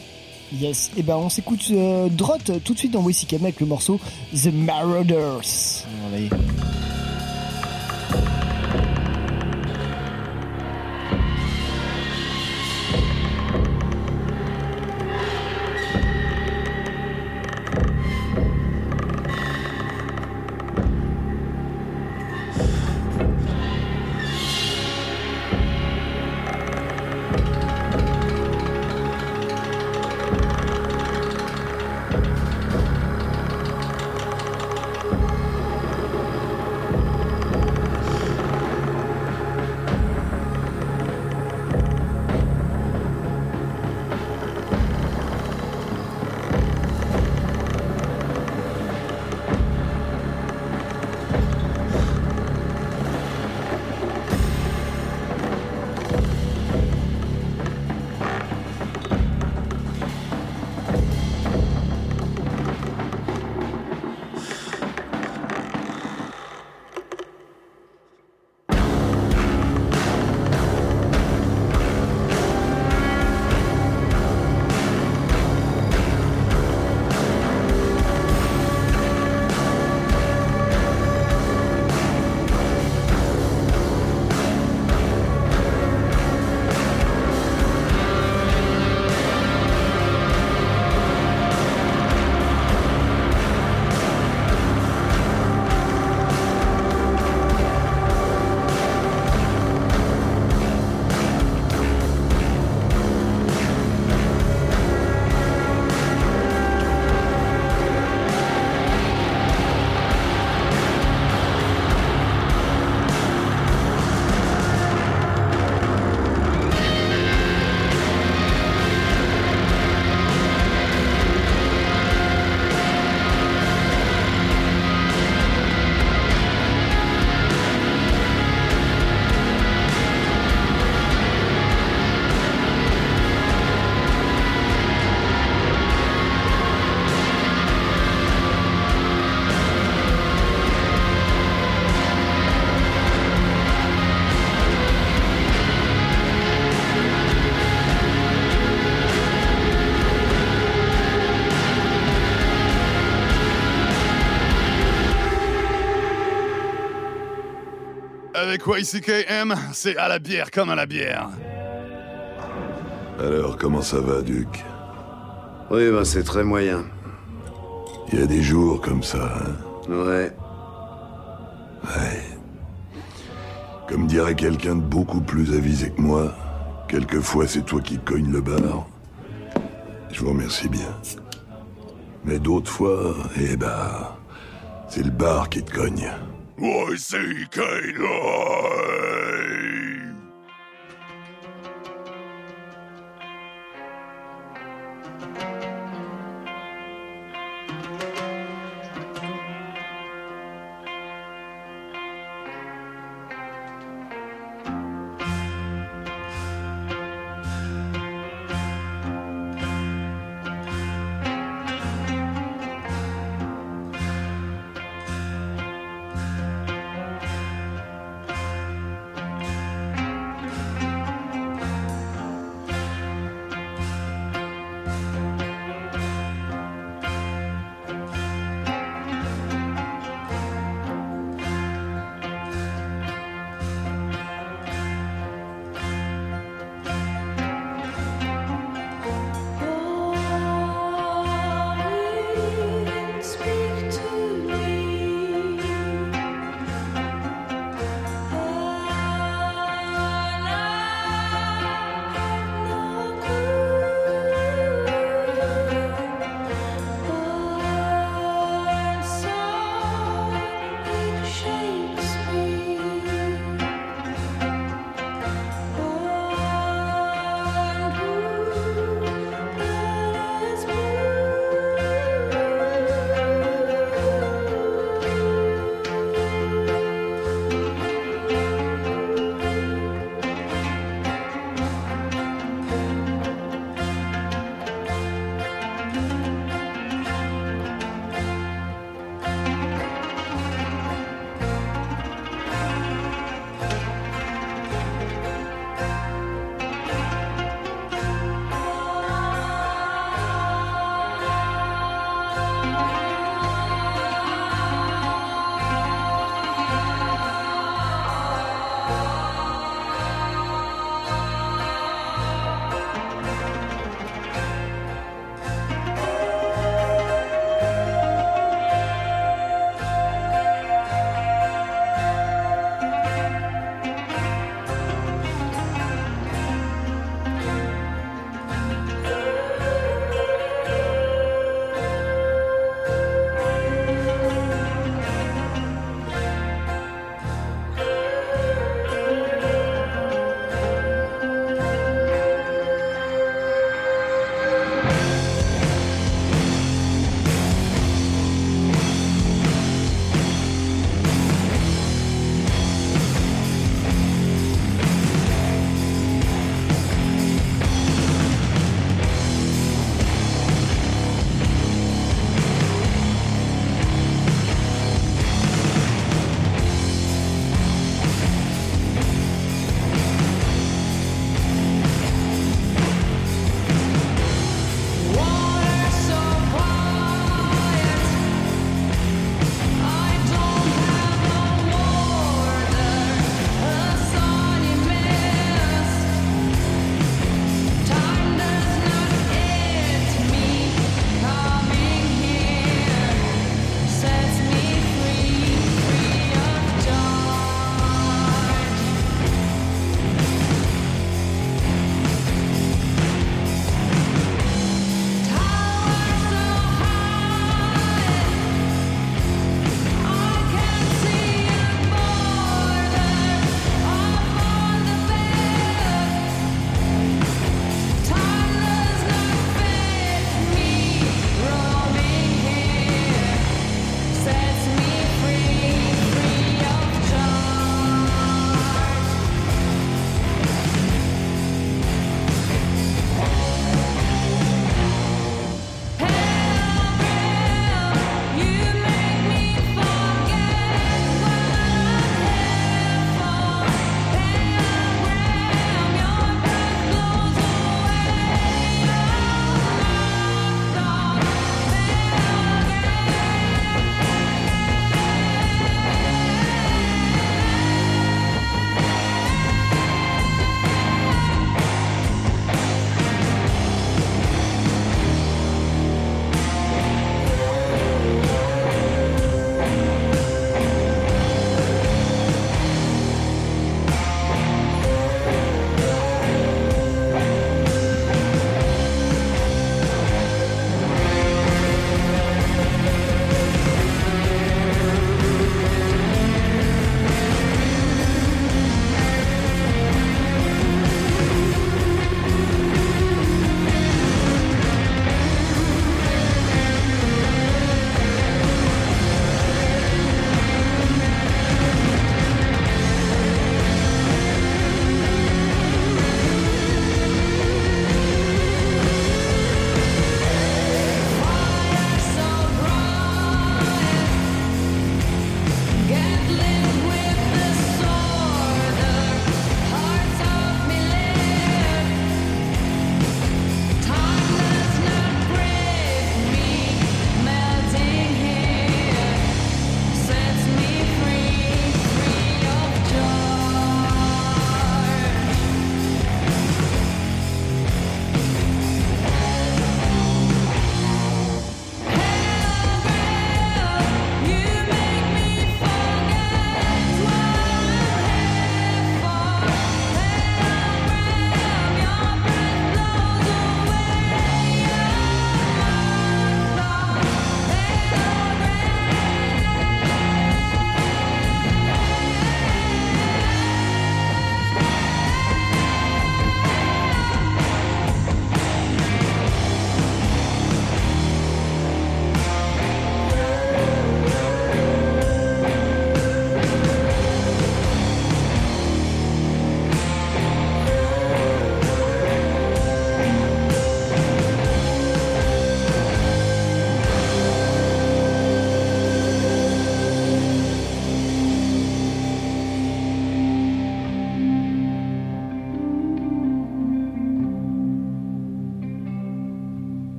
A: Yes, et ben on s'écoute euh, Drot tout de suite dans Wissy avec le morceau The Marauders.
K: Avec YCKM, c'est à la bière comme à la bière.
F: Alors, comment ça va, Duc?
W: Oui, bah c'est très moyen.
F: Il y a des jours comme ça, hein?
W: Ouais.
F: Ouais. Comme dirait quelqu'un de beaucoup plus avisé que moi, quelquefois c'est toi qui cognes le bar. Je vous remercie bien. Mais d'autres fois, eh ben, c'est le bar qui te cogne.
E: Y-C-K-Live!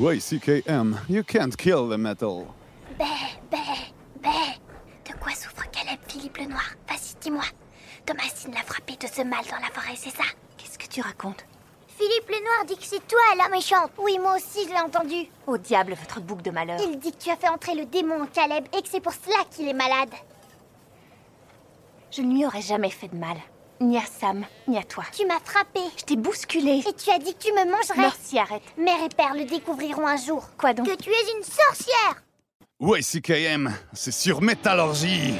E: YCKM, you can't kill the metal.
V: Bé, bé, bé. De quoi souffre Caleb Philippe le Noir? Vas-y, dis-moi. Thomasine l'a frappé de ce mal dans la forêt, c'est ça? Qu'est-ce que tu racontes? Philippe le Noir dit que c'est toi la méchante. Oui, moi aussi, je l'ai entendu. Au diable, votre bouc de malheur. Il dit que tu as fait entrer le démon en Caleb et que c'est pour cela qu'il est malade. Je ne lui aurais jamais fait de mal. Ni à Sam, ni à toi. Tu m'as frappé. Je t'ai bousculé. Et tu as dit que tu me mangerais. Merci, arrête. Mère et père le découvriront un jour. Quoi donc? Que tu es une sorcière
I: YCKM, c'est sur Métallurgie.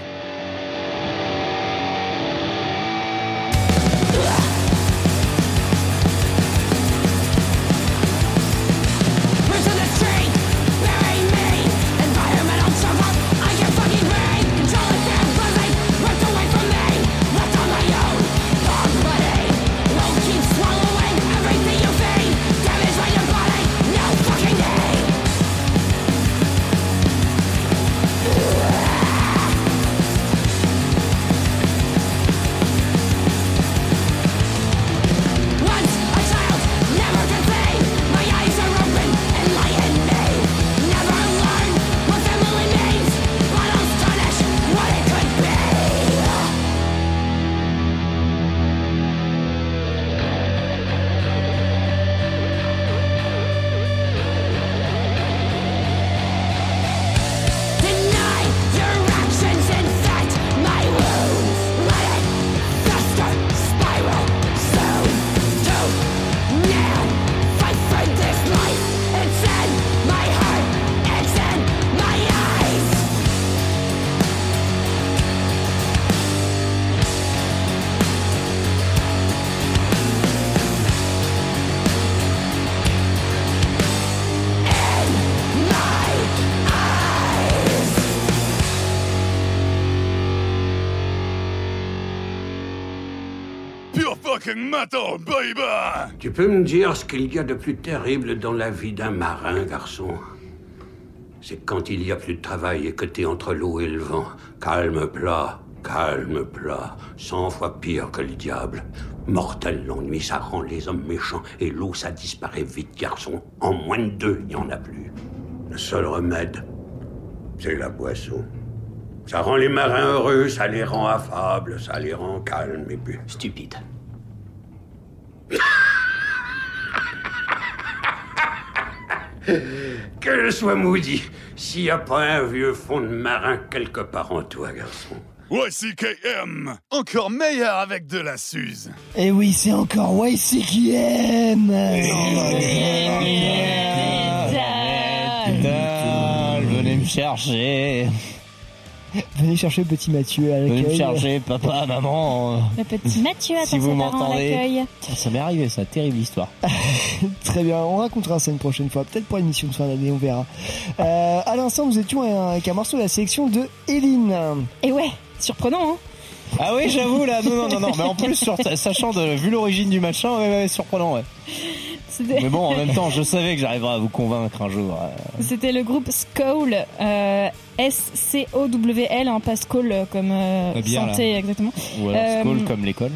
X: Fucking
I: metal, baby!
O: Tu peux me dire ce qu'il y a de plus terrible dans la vie d'un marin, garçon? C'est quand il y a plus de travail et que t'es entre l'eau et le vent. Calme plat, calme plat. Cent fois pire que le diable. Mortel l'ennui, ça rend les hommes méchants. Et l'eau, ça disparaît vite, garçon. En moins de deux, il n'y en a plus. Le seul remède, c'est la boisson. Ça rend les marins heureux, ça les rend affables, ça les rend calmes et puis...
Y: Stupide.
O: Que je sois maudit, s'il n'y a pas un vieux fond de marin quelque part en toi, garçon.
I: YCKM, encore meilleur avec de la Suze.
A: Et oui, c'est encore YCKM
B: Putain, venez me chercher.
A: Venez chercher le petit Mathieu à
B: Venez
A: l'accueil.
B: me chercher, papa, maman.
D: Le petit Mathieu attend
B: Si vous
D: ses parents à
B: m'entendez.
D: l'accueil.
B: Ça m'est arrivé, ça, terrible histoire. [LAUGHS]
A: Très bien, on racontera ça une prochaine fois, peut-être pour l'émission de fin d'année, on verra. Euh, à l'instant, nous étions avec un morceau de la sélection de Eline.
D: Et ouais, surprenant, hein
B: Ah oui, j'avoue, là, non, non, non, non, mais en plus, sur- sachant de, vu l'origine du machin, ouais, ouais, surprenant, ouais.
D: C'était-
B: Mais bon, en même temps, je [LAUGHS] savais que j'arriverais à vous convaincre un jour. euh.
D: C'était le groupe Skowl, euh, S-C-O-W-L, un pas Skowl euh, comme euh,
B: bière,
D: santé
B: là.
D: exactement.
B: Ou alors
D: Euh,
B: Skoll comme l'école.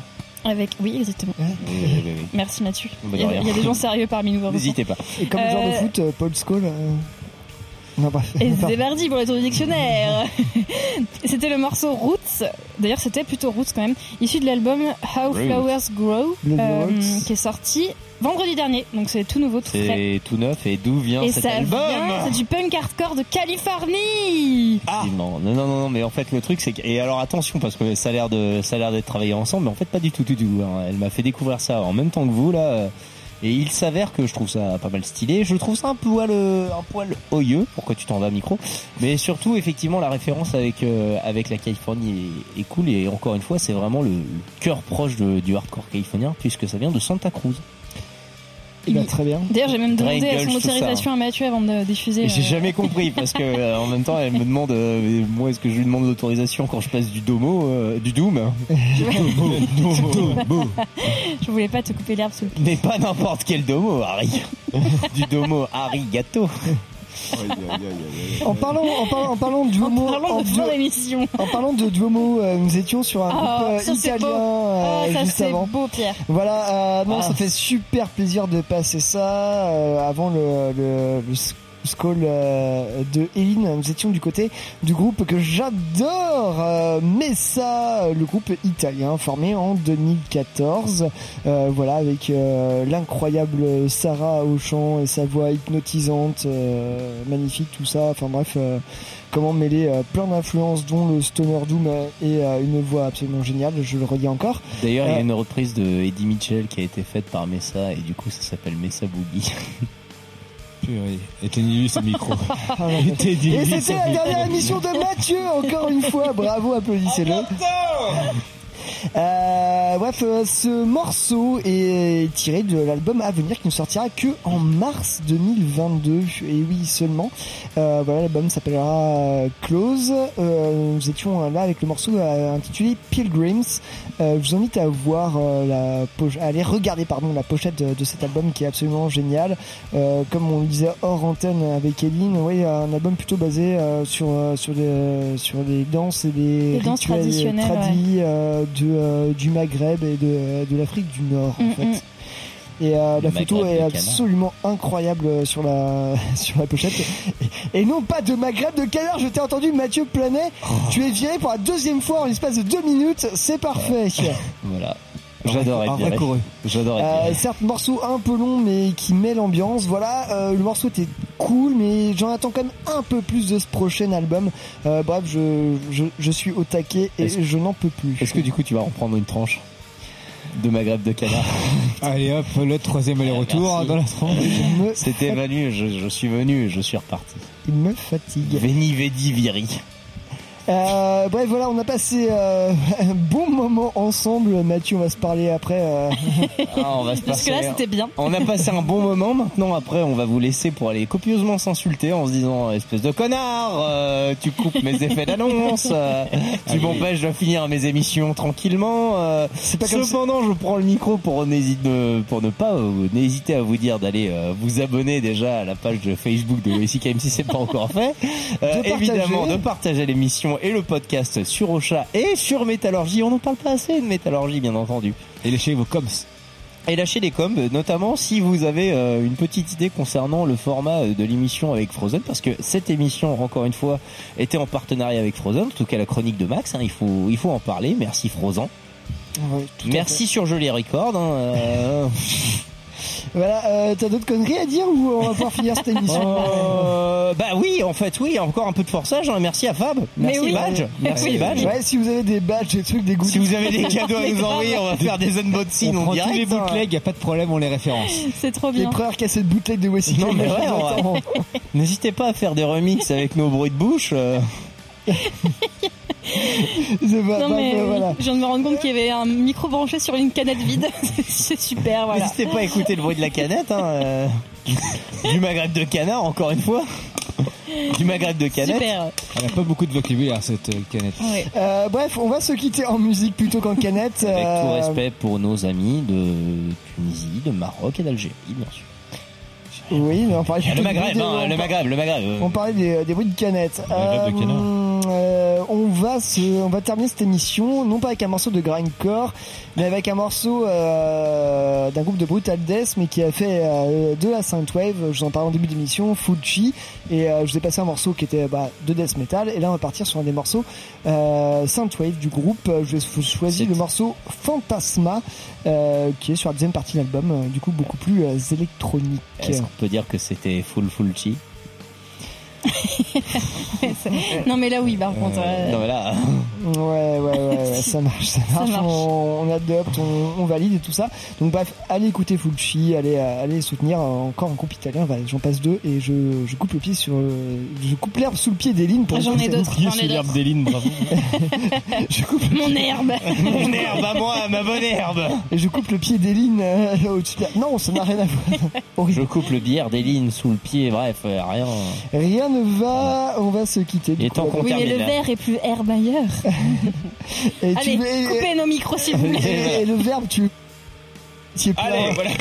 D: Avec, oui, exactement.
B: Oui, oui, oui, oui.
D: Merci Mathieu.
B: Bah,
D: Il y, a,
B: rien.
D: il y a des gens sérieux parmi nous.
B: N'hésitez pas.
A: Et comme le genre de foot, Paul euh, Non, bref.
D: Et c'est parti pour le tour du dictionnaire. [LAUGHS] c'était le morceau Roots. D'ailleurs, c'était plutôt Roots quand même, issu de l'album How
B: Roots.
D: Flowers Grow, euh, qui est sorti vendredi dernier. Donc c'est tout nouveau, tout frais.
B: C'est tout neuf et d'où vient
D: Et
B: cet
D: ça
B: album
D: vient, c'est du punk hardcore de Californie.
B: Effectivement. Non, non, non, non, mais en fait, le truc, c'est que, et alors attention, parce que ça a l'air de, ça a l'air d'être travaillé ensemble, mais en fait, pas du tout, du tout. hein. Elle m'a fait découvrir ça en même temps que vous, là. euh, Et il s'avère que je trouve ça pas mal stylé. Je trouve ça un poil, euh, un poil oyeux. Pourquoi tu t'en vas, micro? Mais surtout, effectivement, la référence avec, euh, avec la Californie est, est cool. Et encore une fois, c'est vraiment le, le cœur proche de- du hardcore californien, puisque ça vient de Santa Cruz.
A: Eh ben, très bien.
D: D'ailleurs, j'ai même demandé
B: Drain
D: son
B: ça,
D: autorisation à Mathieu avant de diffuser.
B: J'ai
D: euh,
B: jamais compris parce que [LAUGHS] euh, en même temps elle me demande euh, moi est-ce que je lui demande l'autorisation quand je passe du domo euh, du doom [LAUGHS] Domo. [LAUGHS]
D: Je voulais pas te couper l'herbe sous le pied.
B: mais pas n'importe quel domo Harry du domo Harry gâteau
A: En parlant, en parlant, en parlant de Duomo,
D: parlant de
A: en, en parlant de Duomo, euh, nous étions sur un
D: Ah,
A: groupe euh, italien
D: ça
A: juste avant.
D: beau Pierre.
A: Voilà, euh, non,
D: Ah.
A: ça fait super plaisir de passer ça euh, avant le, le, le s- Skull euh, de Eline. Nous étions du côté du groupe que j'adore, euh, Messa, le groupe italien formé en 2014. Euh, voilà, avec l'incroyable Sarah au chant et sa voix hypnotisante, magnifique, tout ça. Enfin bref. Comment mêler plein d'influences dont le stoner doom et une voix absolument géniale, je le redis encore.
B: D'ailleurs, il y a une reprise de Eddie Mitchell qui a été faite par Messa et du coup, ça s'appelle Messa Boogie. [LAUGHS]
L: Purée, éteignez-lui ce micro. [LAUGHS]
A: Ah,
L: Éteignez-lui
A: Et c'était la
L: micro.
A: dernière émission de Mathieu, encore une fois, bravo, applaudissez-le. Euh, bref, euh, ce morceau est tiré de l'album à venir qui ne sortira que en mars 2022. Et oui, seulement. Euh, voilà, l'album s'appellera euh, Close. Euh, nous étions là avec le morceau intitulé Pilgrims. Euh, je vous invite à voir euh, la poche, à aller regarder pardon la pochette de, de cet album qui est absolument génial. Euh, comme on le disait hors antenne avec Eline, oui, un album plutôt basé euh, sur sur des sur des danses et des
D: danses
A: rituels
D: traditionnelles,
A: tradis euh, de euh, du Maghreb et de de l'Afrique du Nord en
D: Mm,
A: fait. Et euh, la photo est absolument incroyable euh, sur la [LAUGHS] sur la pochette. Et, et non pas de Maghreb de canard. Je t'ai entendu Mathieu Planet.
B: Oh.
A: Tu es viré pour la deuxième fois en l'espace de deux minutes. C'est parfait. [LAUGHS]
B: Voilà. J'adore être viré. J'adore
A: Euh, certes, morceau un peu long, mais qui met l'ambiance. Voilà, euh, le morceau était cool, mais j'en attends quand même un peu plus de ce prochain album. Euh, bref, je, je, je suis au taquet et je n'en peux plus.
B: Est-ce que du coup, tu vas reprendre une tranche? De Maghreb de canard [LAUGHS]
L: Allez hop, le troisième aller-retour
B: Merci.
L: dans la
A: me,
B: C'était venu, je, je suis venu, je suis reparti.
A: il me fatigue.
B: Veni, vedi, viri.
A: Euh, bref, voilà, on a passé euh, [LAUGHS] un bon moment ensemble. Mathieu, on va se parler après. euh. [LAUGHS]
B: Ah, on va se
D: Parce que
B: passer-
D: là c'était bien.
B: On a passé un bon moment. Maintenant, après, on va vous laisser pour aller copieusement s'insulter en se disant espèce de connard, euh, tu coupes mes effets d'annonce, euh, tu m'empêches de finir mes émissions tranquillement. euh.
A: C'est pas comme.
B: Cependant, je prends le micro pour ne- pour ne pas euh, n'hésiter à vous dire d'aller euh, vous abonner déjà à la page de Facebook de WCKM si c'est pas encore fait. Euh,
A: De partager.
B: évidemment, de partager l'émission et le podcast sur Ocha et sur Métallurgie. On n'en parle pas assez de Métallurgie, bien entendu.
L: Et lâchez vos coms.
B: Et lâchez les coms, notamment si vous avez euh, une petite idée concernant le format euh, de l'émission avec Frozen, parce que cette émission, encore une fois, était en partenariat avec Frozen, en tout cas la chronique de Max, hein, il, faut, il faut en parler, merci Frozen.
A: Ouais,
B: Merci sur Joli Record. Hein, euh, [LAUGHS]
A: Voilà, euh, t'as d'autres conneries à dire ou on va pouvoir finir cette émission [LAUGHS]
B: euh, bah oui, en fait, oui, encore un peu de forçage. Hein, merci à Fab, merci
D: oui.
B: Badge, merci Badge.
A: Ouais, si vous avez des badges, des trucs, des goodies.
B: Si vous avez des [LAUGHS] cadeaux à nous envoyer, on va faire des unboxings
L: On
B: en
L: prend
B: direct.
L: tous les
B: hein.
L: bootlegs, y a pas de problème, on les référence. [LAUGHS]
D: C'est trop
A: les
D: bien.
A: premières cassettes bootleg de Westy
B: Non, mais ouais, on. N'hésitez pas à faire des remixes avec nos bruits de bouche. [LAUGHS]
A: pas-
D: Non mais
A: voilà.
D: je viens de me rendre compte qu'il y avait un micro branché sur une canette vide. [LAUGHS] C'est super, voilà.
B: N'hésitez pas à écouter le bruit de la canette. Hein, euh, [LAUGHS] du maghreb de canard, encore une fois. Du maghreb de canette.
D: Super.
L: Elle a pas beaucoup de vocabulaire cette euh, canette.
D: Ouais.
A: Euh, bref, on va se quitter en musique plutôt qu'en canette.
B: Avec tout respect pour nos amis de Tunisie, de Maroc et d'Algérie, bien sûr.
A: Oui, mais on parlait
B: le
A: des- on
B: le
A: par-
B: Maghreb, le Maghreb. euh.
A: On parlait des, des bruits de canettes.
C: Canard.
A: euh, on va se, on va terminer cette émission non pas avec un morceau de grindcore, mais avec un morceau euh, d'un groupe de brutal death, mais qui a fait euh, de la synthwave. Je vous en parlais en début d'émission, Fuji, et euh, je vous ai passé un morceau qui était bah, de death metal. Et là, on va partir sur un des morceaux euh, synthwave du groupe. Je vais choisir le morceau Fantasma, euh, qui est sur la deuxième partie de l'album. euh, du coup, beaucoup plus euh, électronique.
B: Est-ce peut dire que c'était full full chi [LAUGHS]
D: Non mais là oui par contre. euh,
B: Non mais là,
A: Ouais, ouais, ouais, ouais, [LAUGHS] ça marche, ça marche.
D: marche.
A: On, on adopte, on, on valide et tout ça. Donc bref, allez écouter Fulci, allez, euh, allez soutenir euh, encore un groupe italien. Voilà, j'en passe deux et je, je coupe le pied sur, euh, je coupe l'herbe sous le pied d'Eline pour
D: Ah, j'en ai d'autres,
C: Pied
D: j'en ai
C: l'herbe
D: d'autres.
C: d'Éline, bravo. [LAUGHS]
A: Je coupe,
D: Mon herbe.
B: mon herbe à moi, ma bonne herbe.
A: et je coupe le pied d'Eline euh, au-dessus de la- Non, ça n'a rien à voir.
B: Je coupe le bière d'Eline sous le pied, bref, euh, rien.
A: Rien ne va, on va se quitter.
B: Il est
A: du coup,
B: temps qu'on
D: Oui mais le
B: là.
D: verre est plus herbe ailleurs. [LAUGHS]
A: et tu-
D: Allez, coupez nos micros s'il vous plaît.
A: et- le verbe, tu C'est plein.
C: Allez, voilà. [LAUGHS]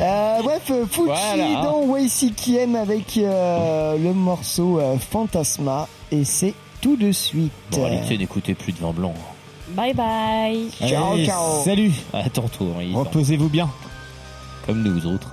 A: Euh, bref, Fuji
C: Voilà.
A: dans YCKM avec euh, le morceau euh, Fantasma et c'est tout de suite.
B: Bon, allez, tiens, n'écoutez plus de vin blanc.
D: Bye bye.
A: Ciao,
L: Allez,
A: ciao.
L: Salut.
B: À tantôt.
L: Reposez-vous bien.
B: Comme nous autres.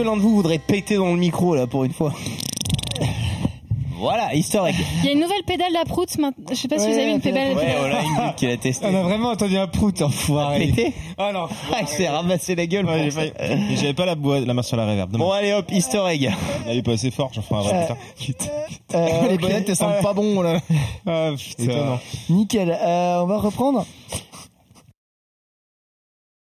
B: Que l'un de vous voudrait péter dans le micro là pour une fois Voilà, easter egg.
D: Il y a une nouvelle pédale d'Aprout maintenant. Je sais pas si vous avez vu une pédale.
B: Ouais, voilà, qui l'a testé.
L: On a vraiment entendu un prout, enfoiré.
B: Pété
L: Ah non.
B: Ah, il s'est ramassé la gueule.
C: Ouais, j'ai J'avais pas la, boîte, la main sur la réverb.
B: Bon, allez hop, easter egg.
C: Elle est pas assez fort, j'en ferai un
A: Euh,
C: rap
A: Euh,
B: Les bonnettes, elles sentent pas bon là.
C: Ah putain.
A: Nickel. Euh, on va reprendre.